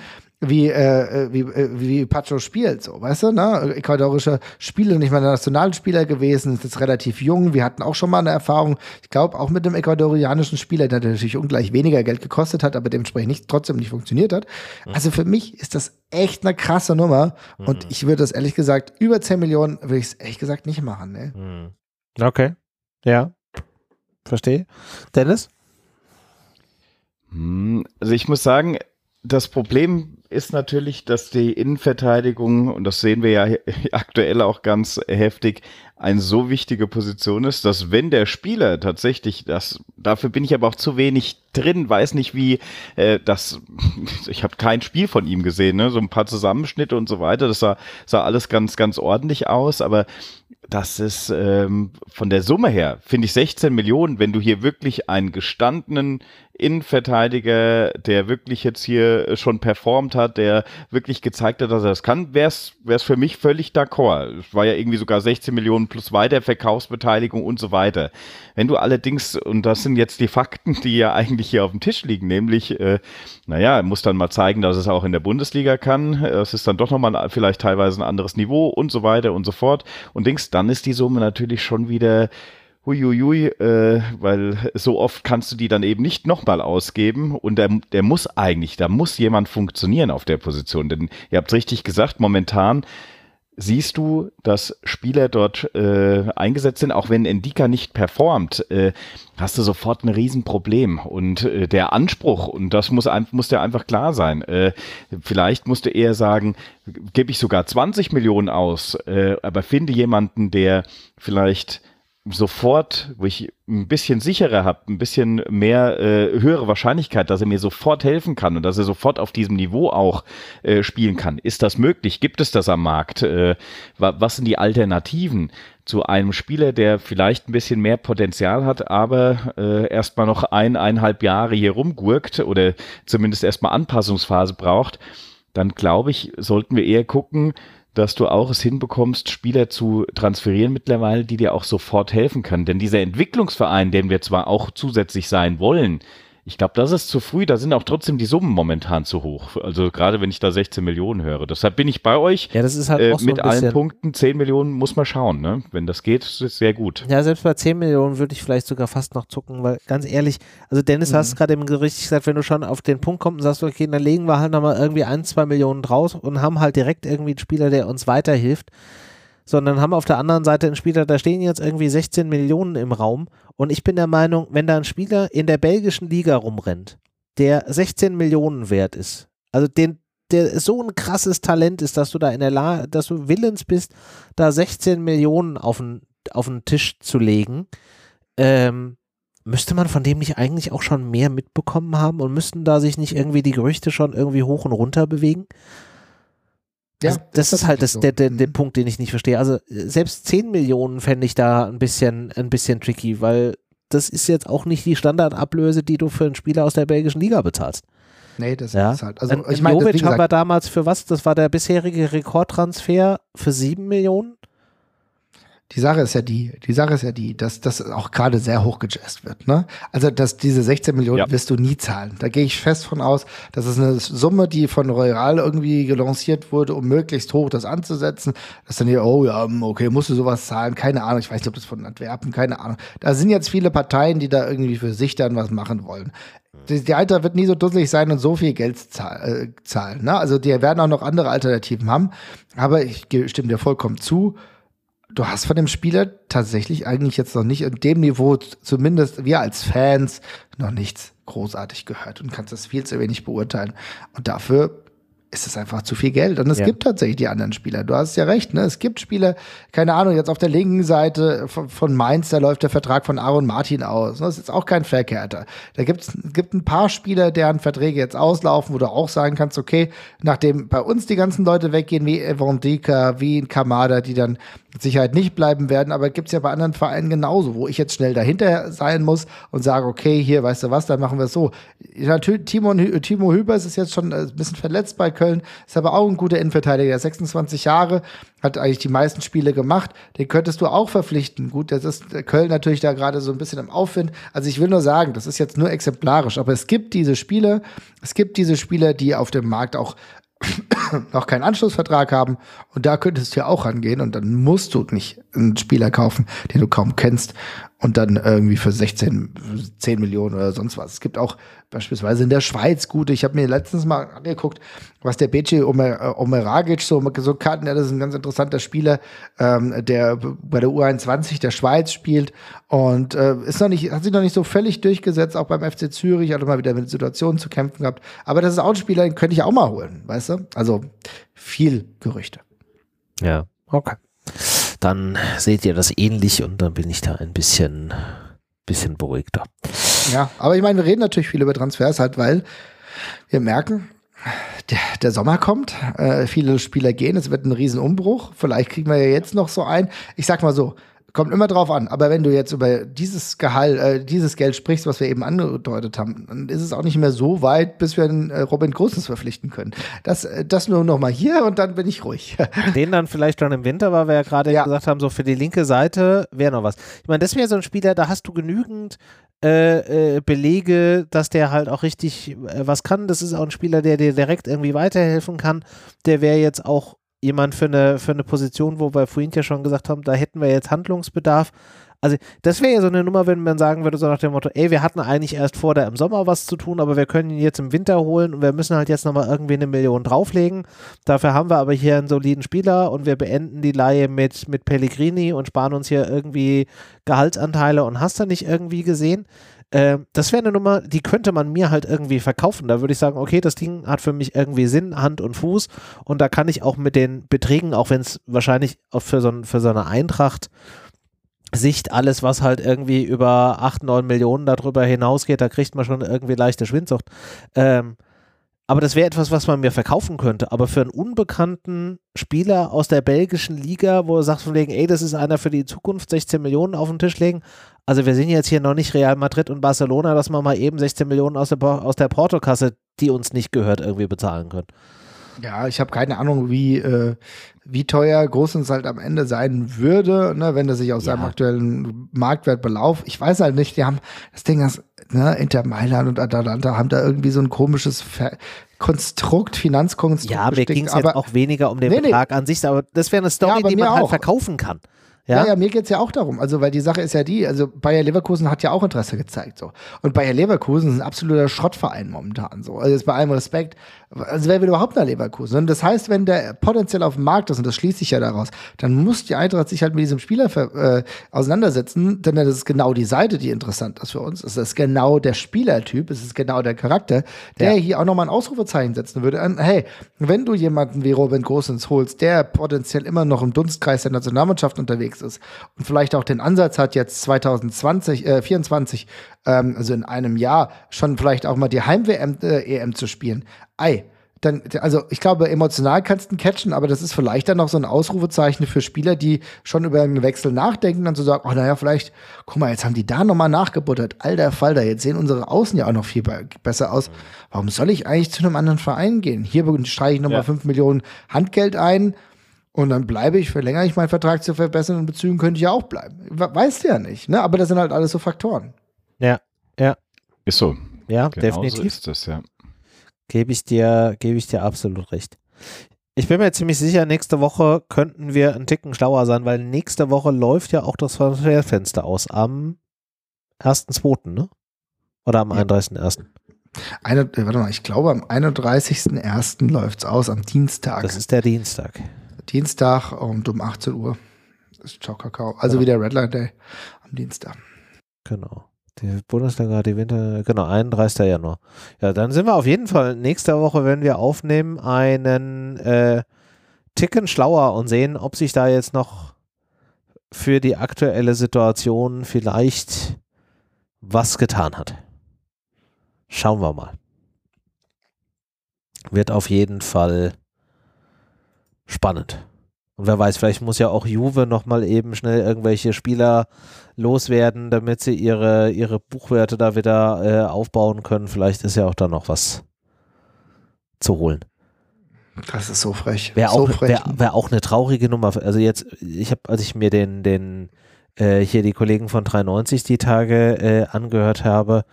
wie, äh, wie, äh, wie Pacho spielt, so, weißt du, ne? Ecuadorischer Spieler, nicht mal ein Nationalspieler gewesen, ist jetzt relativ jung. Wir hatten auch schon mal eine Erfahrung, ich glaube, auch mit dem ecuadorianischen Spieler, der natürlich ungleich weniger Geld gekostet hat, aber dementsprechend nicht, trotzdem nicht funktioniert hat. Mhm. Also für mich ist das echt eine krasse Nummer mhm. und ich würde das ehrlich gesagt, über 10 Millionen würde ich es ehrlich gesagt nicht machen, ne? Mhm. Okay. Ja. Verstehe. Dennis? Hm, also ich muss sagen, das Problem ist natürlich, dass die Innenverteidigung, und das sehen wir ja aktuell auch ganz heftig, eine so wichtige Position ist, dass wenn der Spieler tatsächlich das, dafür bin ich aber auch zu wenig drin, weiß nicht wie, äh, das, ich habe kein Spiel von ihm gesehen, ne? so ein paar Zusammenschnitte und so weiter, das sah, sah alles ganz, ganz ordentlich aus, aber das ist ähm, von der Summe her, finde ich 16 Millionen, wenn du hier wirklich einen gestandenen Innenverteidiger, der wirklich jetzt hier schon performt hat, der wirklich gezeigt hat, dass er das kann, wäre es für mich völlig d'accord. Es war ja irgendwie sogar 16 Millionen plus Weiterverkaufsbeteiligung und so weiter. Wenn du allerdings, und das sind jetzt die Fakten, die ja eigentlich hier auf dem Tisch liegen, nämlich, äh, naja, muss dann mal zeigen, dass es auch in der Bundesliga kann. Es ist dann doch nochmal vielleicht teilweise ein anderes Niveau und so weiter und so fort. Und Dings, dann ist die Summe natürlich schon wieder huiuiui, äh, weil so oft kannst du die dann eben nicht nochmal ausgeben und der, der muss eigentlich, da muss jemand funktionieren auf der Position, denn ihr habt richtig gesagt, momentan siehst du, dass Spieler dort äh, eingesetzt sind, auch wenn Endika nicht performt, äh, hast du sofort ein Riesenproblem. Und äh, der Anspruch, und das muss, muss dir einfach klar sein, äh, vielleicht musst du eher sagen, gebe ich sogar 20 Millionen aus, äh, aber finde jemanden, der vielleicht sofort, wo ich ein bisschen sicherer habe, ein bisschen mehr äh, höhere Wahrscheinlichkeit, dass er mir sofort helfen kann und dass er sofort auf diesem Niveau auch äh, spielen kann. Ist das möglich? Gibt es das am Markt? Äh, was sind die Alternativen zu einem Spieler, der vielleicht ein bisschen mehr Potenzial hat, aber äh, erstmal noch eineinhalb Jahre hier rumgurkt oder zumindest erstmal Anpassungsphase braucht? Dann glaube ich, sollten wir eher gucken, dass du auch es hinbekommst, Spieler zu transferieren mittlerweile, die dir auch sofort helfen können. Denn dieser Entwicklungsverein, den wir zwar auch zusätzlich sein wollen, ich glaube, das ist zu früh. Da sind auch trotzdem die Summen momentan zu hoch. Also gerade wenn ich da 16 Millionen höre. Deshalb bin ich bei euch. Ja, das ist halt äh, auch so mit allen Punkten. 10 Millionen muss man schauen. Ne? Wenn das geht, ist es sehr gut. Ja, selbst bei 10 Millionen würde ich vielleicht sogar fast noch zucken, weil ganz ehrlich, also Dennis mhm. hast gerade eben richtig gesagt, wenn du schon auf den Punkt kommst und sagst, okay, dann legen wir halt nochmal irgendwie ein, zwei Millionen draus und haben halt direkt irgendwie einen Spieler, der uns weiterhilft sondern haben auf der anderen Seite einen Spieler, da stehen jetzt irgendwie 16 Millionen im Raum. Und ich bin der Meinung, wenn da ein Spieler in der belgischen Liga rumrennt, der 16 Millionen wert ist, also den, der so ein krasses Talent ist, dass du da in der Lage, dass du willens bist, da 16 Millionen auf den, auf den Tisch zu legen, ähm, müsste man von dem nicht eigentlich auch schon mehr mitbekommen haben und müssten da sich nicht irgendwie die Gerüchte schon irgendwie hoch und runter bewegen? Ja, also das, ist halt das, so. der, der, der mhm. Punkt, den ich nicht verstehe. Also selbst 10 Millionen fände ich da ein bisschen, ein bisschen tricky, weil das ist jetzt auch nicht die Standardablöse, die du für einen Spieler aus der belgischen Liga bezahlst. Nee, das ja? ist halt. Also, ich meine, Jovic haben wir damals für was? Das war der bisherige Rekordtransfer für 7 Millionen. Die Sache ist ja die, die Sache ist ja die, dass das auch gerade sehr hoch gejazzt wird. Ne? Also, dass diese 16 Millionen ja. wirst du nie zahlen. Da gehe ich fest von aus. Das ist eine Summe, die von Royal irgendwie gelanciert wurde, um möglichst hoch das anzusetzen. Dass dann hier, oh ja, hm, okay, musst du sowas zahlen? Keine Ahnung. Ich weiß nicht, ob das von Antwerpen, keine Ahnung. Da sind jetzt viele Parteien, die da irgendwie für sich dann was machen wollen. Die, Alter wird nie so dusselig sein und so viel Geld äh, zahlen. Ne? Also, die werden auch noch andere Alternativen haben. Aber ich stimme dir vollkommen zu du hast von dem Spieler tatsächlich eigentlich jetzt noch nicht in dem Niveau, zumindest wir als Fans, noch nichts großartig gehört und kannst das viel zu wenig beurteilen. Und dafür ist es einfach zu viel Geld. Und es ja. gibt tatsächlich die anderen Spieler. Du hast ja recht, ne? Es gibt Spieler, keine Ahnung, jetzt auf der linken Seite von, von Mainz, da läuft der Vertrag von Aaron Martin aus. Das ist jetzt auch kein Verkehrter. Da gibt's, gibt ein paar Spieler, deren Verträge jetzt auslaufen, wo du auch sagen kannst, okay, nachdem bei uns die ganzen Leute weggehen, wie Evan Dika, wie Kamada, die dann mit Sicherheit nicht bleiben werden, aber gibt's ja bei anderen Vereinen genauso, wo ich jetzt schnell dahinter sein muss und sage, okay, hier, weißt du was, dann machen wir es so. Natürlich, Timo, Timo Hübers ist jetzt schon ein bisschen verletzt bei Köln Köln, ist aber auch ein guter Innenverteidiger, 26 Jahre, hat eigentlich die meisten Spiele gemacht. Den könntest du auch verpflichten. Gut, das ist Köln natürlich da gerade so ein bisschen im Aufwind. Also ich will nur sagen, das ist jetzt nur exemplarisch, aber es gibt diese Spiele, es gibt diese Spieler, die auf dem Markt auch noch keinen Anschlussvertrag haben. Und da könntest du ja auch rangehen und dann musst du nicht einen Spieler kaufen, den du kaum kennst und dann irgendwie für 16, 10 Millionen oder sonst was. Es gibt auch beispielsweise in der Schweiz gute. Ich habe mir letztens mal angeguckt, was der Bece Omer, Omeragic so, so Karten, ja, das ist ein ganz interessanter Spieler, ähm, der bei der U21 der Schweiz spielt und äh, ist noch nicht, hat sich noch nicht so völlig durchgesetzt, auch beim FC Zürich, hat mal wieder mit Situationen zu kämpfen gehabt. Aber das ist auch ein Spieler, den könnte ich auch mal holen, weißt du? Also viel Gerüchte. Ja, okay dann seht ihr das ähnlich und dann bin ich da ein bisschen, bisschen beruhigter. Ja, aber ich meine, wir reden natürlich viel über Transfers halt, weil wir merken, der, der Sommer kommt, äh, viele Spieler gehen, es wird ein Riesenumbruch. Vielleicht kriegen wir ja jetzt noch so ein. Ich sag mal so, Kommt immer drauf an. Aber wenn du jetzt über dieses Gehalt, äh, dieses Geld sprichst, was wir eben angedeutet haben, dann ist es auch nicht mehr so weit, bis wir einen äh, Robin Großens verpflichten können. Das, äh, das nur noch mal hier und dann bin ich ruhig. Den dann vielleicht schon im Winter, weil wir ja gerade ja. gesagt haben, so für die linke Seite wäre noch was. Ich meine, das wäre so ein Spieler, da hast du genügend äh, äh, Belege, dass der halt auch richtig äh, was kann. Das ist auch ein Spieler, der dir direkt irgendwie weiterhelfen kann. Der wäre jetzt auch jemand für eine, für eine Position, wo wir vorhin ja schon gesagt haben, da hätten wir jetzt Handlungsbedarf. Also das wäre ja so eine Nummer, wenn man sagen würde, so nach dem Motto, ey, wir hatten eigentlich erst vor, da im Sommer was zu tun, aber wir können ihn jetzt im Winter holen und wir müssen halt jetzt nochmal irgendwie eine Million drauflegen. Dafür haben wir aber hier einen soliden Spieler und wir beenden die Laie mit, mit Pellegrini und sparen uns hier irgendwie Gehaltsanteile und hast du nicht irgendwie gesehen. Äh, das wäre eine Nummer, die könnte man mir halt irgendwie verkaufen. Da würde ich sagen, okay, das Ding hat für mich irgendwie Sinn, Hand und Fuß und da kann ich auch mit den Beträgen, auch wenn es wahrscheinlich auch für so, für so eine Eintracht Sicht alles, was halt irgendwie über 8, 9 Millionen darüber hinausgeht, da kriegt man schon irgendwie leichte Schwindsucht. Ähm, aber das wäre etwas, was man mir verkaufen könnte. Aber für einen unbekannten Spieler aus der belgischen Liga, wo du sagst von wegen, ey, das ist einer für die Zukunft, 16 Millionen auf den Tisch legen. Also wir sind jetzt hier noch nicht Real Madrid und Barcelona, dass man mal eben 16 Millionen aus der, aus der Portokasse, die uns nicht gehört, irgendwie bezahlen können. Ja, ich habe keine Ahnung, wie, äh, wie teuer Großens halt am Ende sein würde, ne, wenn er sich aus ja. seinem aktuellen Marktwert belauft. Ich weiß halt nicht, die haben das Ding, das, ne, Inter Mailand und Atalanta haben da irgendwie so ein komisches Ver Konstrukt, Finanzkonstrukt. Ja, mir ging es jetzt auch weniger um den nee, Betrag nee. an sich, aber das wäre eine Story, ja, die man halt verkaufen kann. Ja, ja, ja mir geht's ja auch darum. Also, weil die Sache ist ja die, also Bayer Leverkusen hat ja auch Interesse gezeigt. so. Und Bayer Leverkusen ist ein absoluter Schrottverein momentan. so. Also jetzt bei allem Respekt. Also wer will überhaupt nach Leverkusen? Und das heißt, wenn der potenziell auf dem Markt ist, und das schließt sich ja daraus, dann muss die Eintracht sich halt mit diesem Spieler äh, auseinandersetzen, denn das ist genau die Seite, die interessant ist für uns. Es ist genau der Spielertyp, es ist genau der Charakter, der ja. hier auch nochmal ein Ausrufezeichen setzen würde. An, hey, wenn du jemanden wie Robin Großens holst, der potenziell immer noch im Dunstkreis der Nationalmannschaft unterwegs unterwegs ist und vielleicht auch den Ansatz hat, jetzt 2020, äh, 24, ähm, also in einem Jahr, schon vielleicht auch mal die Heim-WM, äh, EM zu spielen. Ei, dann, also ich glaube, emotional kannst du ihn catchen, aber das ist vielleicht dann noch so ein Ausrufezeichen für Spieler, die schon über einen Wechsel nachdenken, dann zu so sagen, oh naja, vielleicht, guck mal, jetzt haben die da nochmal nachgebuttert. Alter Falter, jetzt sehen unsere Außen ja auch noch viel besser aus. Warum soll ich eigentlich zu einem anderen Verein gehen? Hier streiche ich nochmal ja. 5 Millionen Handgeld ein und dann bleibe ich, verlängere ich meinen Vertrag zu verbessern und Bezügen könnte ich ja auch bleiben. Weißt du ja nicht, ne? Aber das sind halt alles so Faktoren. Ja, ja. Ist so. Ja, genau definitiv. So ist das, ja. Gebe ich dir, gebe ich dir absolut recht. Ich bin mir ziemlich sicher, nächste Woche könnten wir einen Ticken schlauer sein, weil nächste Woche läuft ja auch das Transferfenster aus am 1.2., ne? Oder am ja. 31.1. Eine, warte mal, ich glaube, am 31.01. läuft es aus, am Dienstag. Das ist der Dienstag. Dienstag und um 18 Uhr ist Ciao Kakao. Also genau. wieder Redline Day am Dienstag. Genau. Die Bundesliga, die Winter, genau, 31. Januar. Ja, dann sind wir auf jeden Fall nächste Woche, wenn wir aufnehmen, einen äh, Ticken schlauer und sehen, ob sich da jetzt noch für die aktuelle Situation vielleicht was getan hat. Schauen wir mal. Wird auf jeden Fall spannend. Und wer weiß, vielleicht muss ja auch Juve nochmal eben schnell irgendwelche Spieler loswerden, damit sie ihre, ihre Buchwerte da wieder äh, aufbauen können. Vielleicht ist ja auch da noch was zu holen. Das ist so frech. Wäre so auch, wär, wär auch eine traurige Nummer. Also jetzt, ich habe, als ich mir den, den äh, hier die Kollegen von 93 die Tage äh, angehört habe,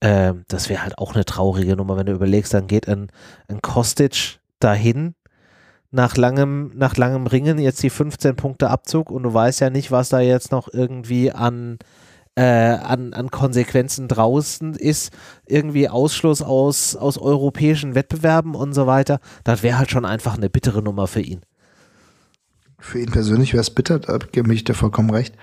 äh, das wäre halt auch eine traurige Nummer, wenn du überlegst, dann geht ein, ein Kostic dahin nach langem, nach langem Ringen jetzt die 15 Punkte Abzug und du weißt ja nicht, was da jetzt noch irgendwie an, äh, an, an Konsequenzen draußen ist, irgendwie Ausschluss aus, aus europäischen Wettbewerben und so weiter. Das wäre halt schon einfach eine bittere Nummer für ihn. Für ihn persönlich wäre es bitter, da gebe ich dir vollkommen recht.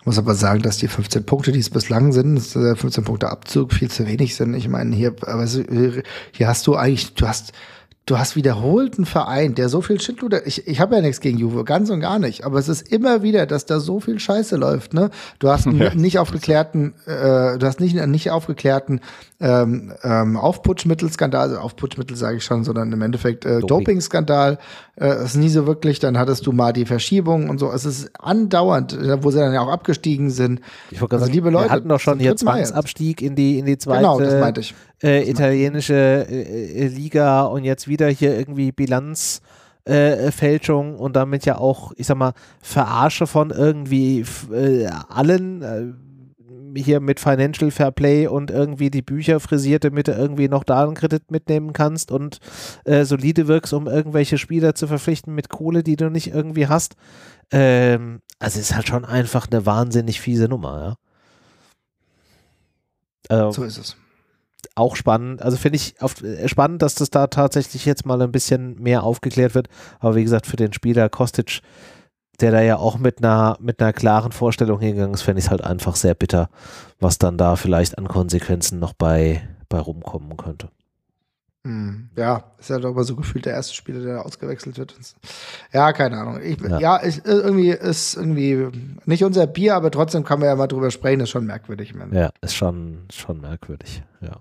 Ich muss aber sagen, dass die 15 Punkte, die es bislang sind, 15 äh, Punkte Abzug viel zu wenig sind. Ich meine, hier, hier hast du eigentlich, du hast du hast wiederholt einen Verein, der so viel Schindluder, ich, ich habe ja nichts gegen Juve, ganz und gar nicht, aber es ist immer wieder, dass da so viel Scheiße läuft, ne? Du hast einen ja. nicht aufgeklärten, äh, du hast nicht einen nicht aufgeklärten ähm, ähm, Aufputschmittelskandal, also Aufputschmittel sage ich schon, sondern im Endeffekt äh, Dopingskandal, äh, ist nie so wirklich, dann hattest du mal die Verschiebung und so, es ist andauernd, äh, wo sie dann ja auch abgestiegen sind. Ich wollte also, liebe Leute, wir hatten doch schon hier Zwangsabstieg in die, in die zweite. Genau, das meinte ich äh, italienische äh, äh, Liga und jetzt wieder hier irgendwie Bilanzfälschung äh, und damit ja auch, ich sag mal, Verarsche von irgendwie äh, allen hier mit Financial Fair Play und irgendwie die Bücher frisiert, damit du irgendwie noch da einen Kredit mitnehmen kannst und äh, solide wirkst, um irgendwelche Spieler zu verpflichten mit Kohle, die du nicht irgendwie hast. Ähm, also ist halt schon einfach eine wahnsinnig fiese Nummer, ja. Also, so ist es. Auch spannend, also finde ich auf, äh, spannend, dass das da tatsächlich jetzt mal ein bisschen mehr aufgeklärt wird. Aber wie gesagt, für den Spieler Kostic der da ja auch mit einer, mit einer klaren Vorstellung hingegangen ist, fände ich es halt einfach sehr bitter, was dann da vielleicht an Konsequenzen noch bei, bei rumkommen könnte. Hm, ja, ist ja doch aber so gefühlt der erste Spieler, der ausgewechselt wird. Ja, keine Ahnung. Ich, ja, ja ich, irgendwie ist irgendwie nicht unser Bier, aber trotzdem kann man ja mal drüber sprechen, ist schon merkwürdig. Ja, ist schon, schon merkwürdig, ja.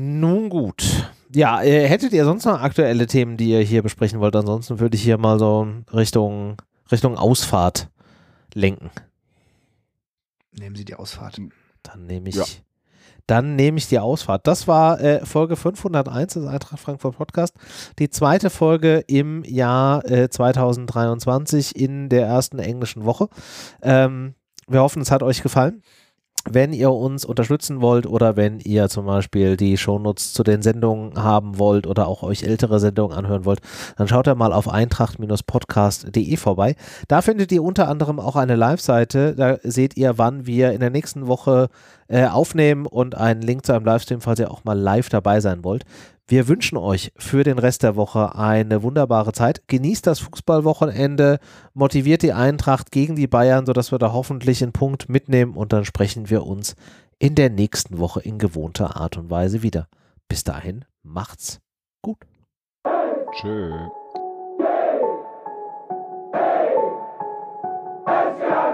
Nun gut. Ja, äh, hättet ihr sonst noch aktuelle Themen, die ihr hier besprechen wollt? Ansonsten würde ich hier mal so Richtung, Richtung Ausfahrt lenken. Nehmen Sie die Ausfahrt. Dann nehme ich, ja. dann nehme ich die Ausfahrt. Das war äh, Folge 501 des Eintracht Frankfurt Podcast. Die zweite Folge im Jahr äh, 2023 in der ersten englischen Woche. Ähm, wir hoffen, es hat euch gefallen wenn ihr uns unterstützen wollt oder wenn ihr zum Beispiel die Shownotes zu den Sendungen haben wollt oder auch euch ältere Sendungen anhören wollt, dann schaut ihr mal auf eintracht-podcast.de vorbei. Da findet ihr unter anderem auch eine Live-Seite. Da seht ihr, wann wir in der nächsten Woche äh, aufnehmen und einen Link zu einem Livestream, falls ihr auch mal live dabei sein wollt. Wir wünschen euch für den Rest der Woche eine wunderbare Zeit. Genießt das Fußballwochenende, motiviert die Eintracht gegen die Bayern, sodass wir da hoffentlich einen Punkt mitnehmen und dann sprechen wir uns in der nächsten Woche in gewohnter Art und Weise wieder. Bis dahin, macht's gut. Tschö. Hey!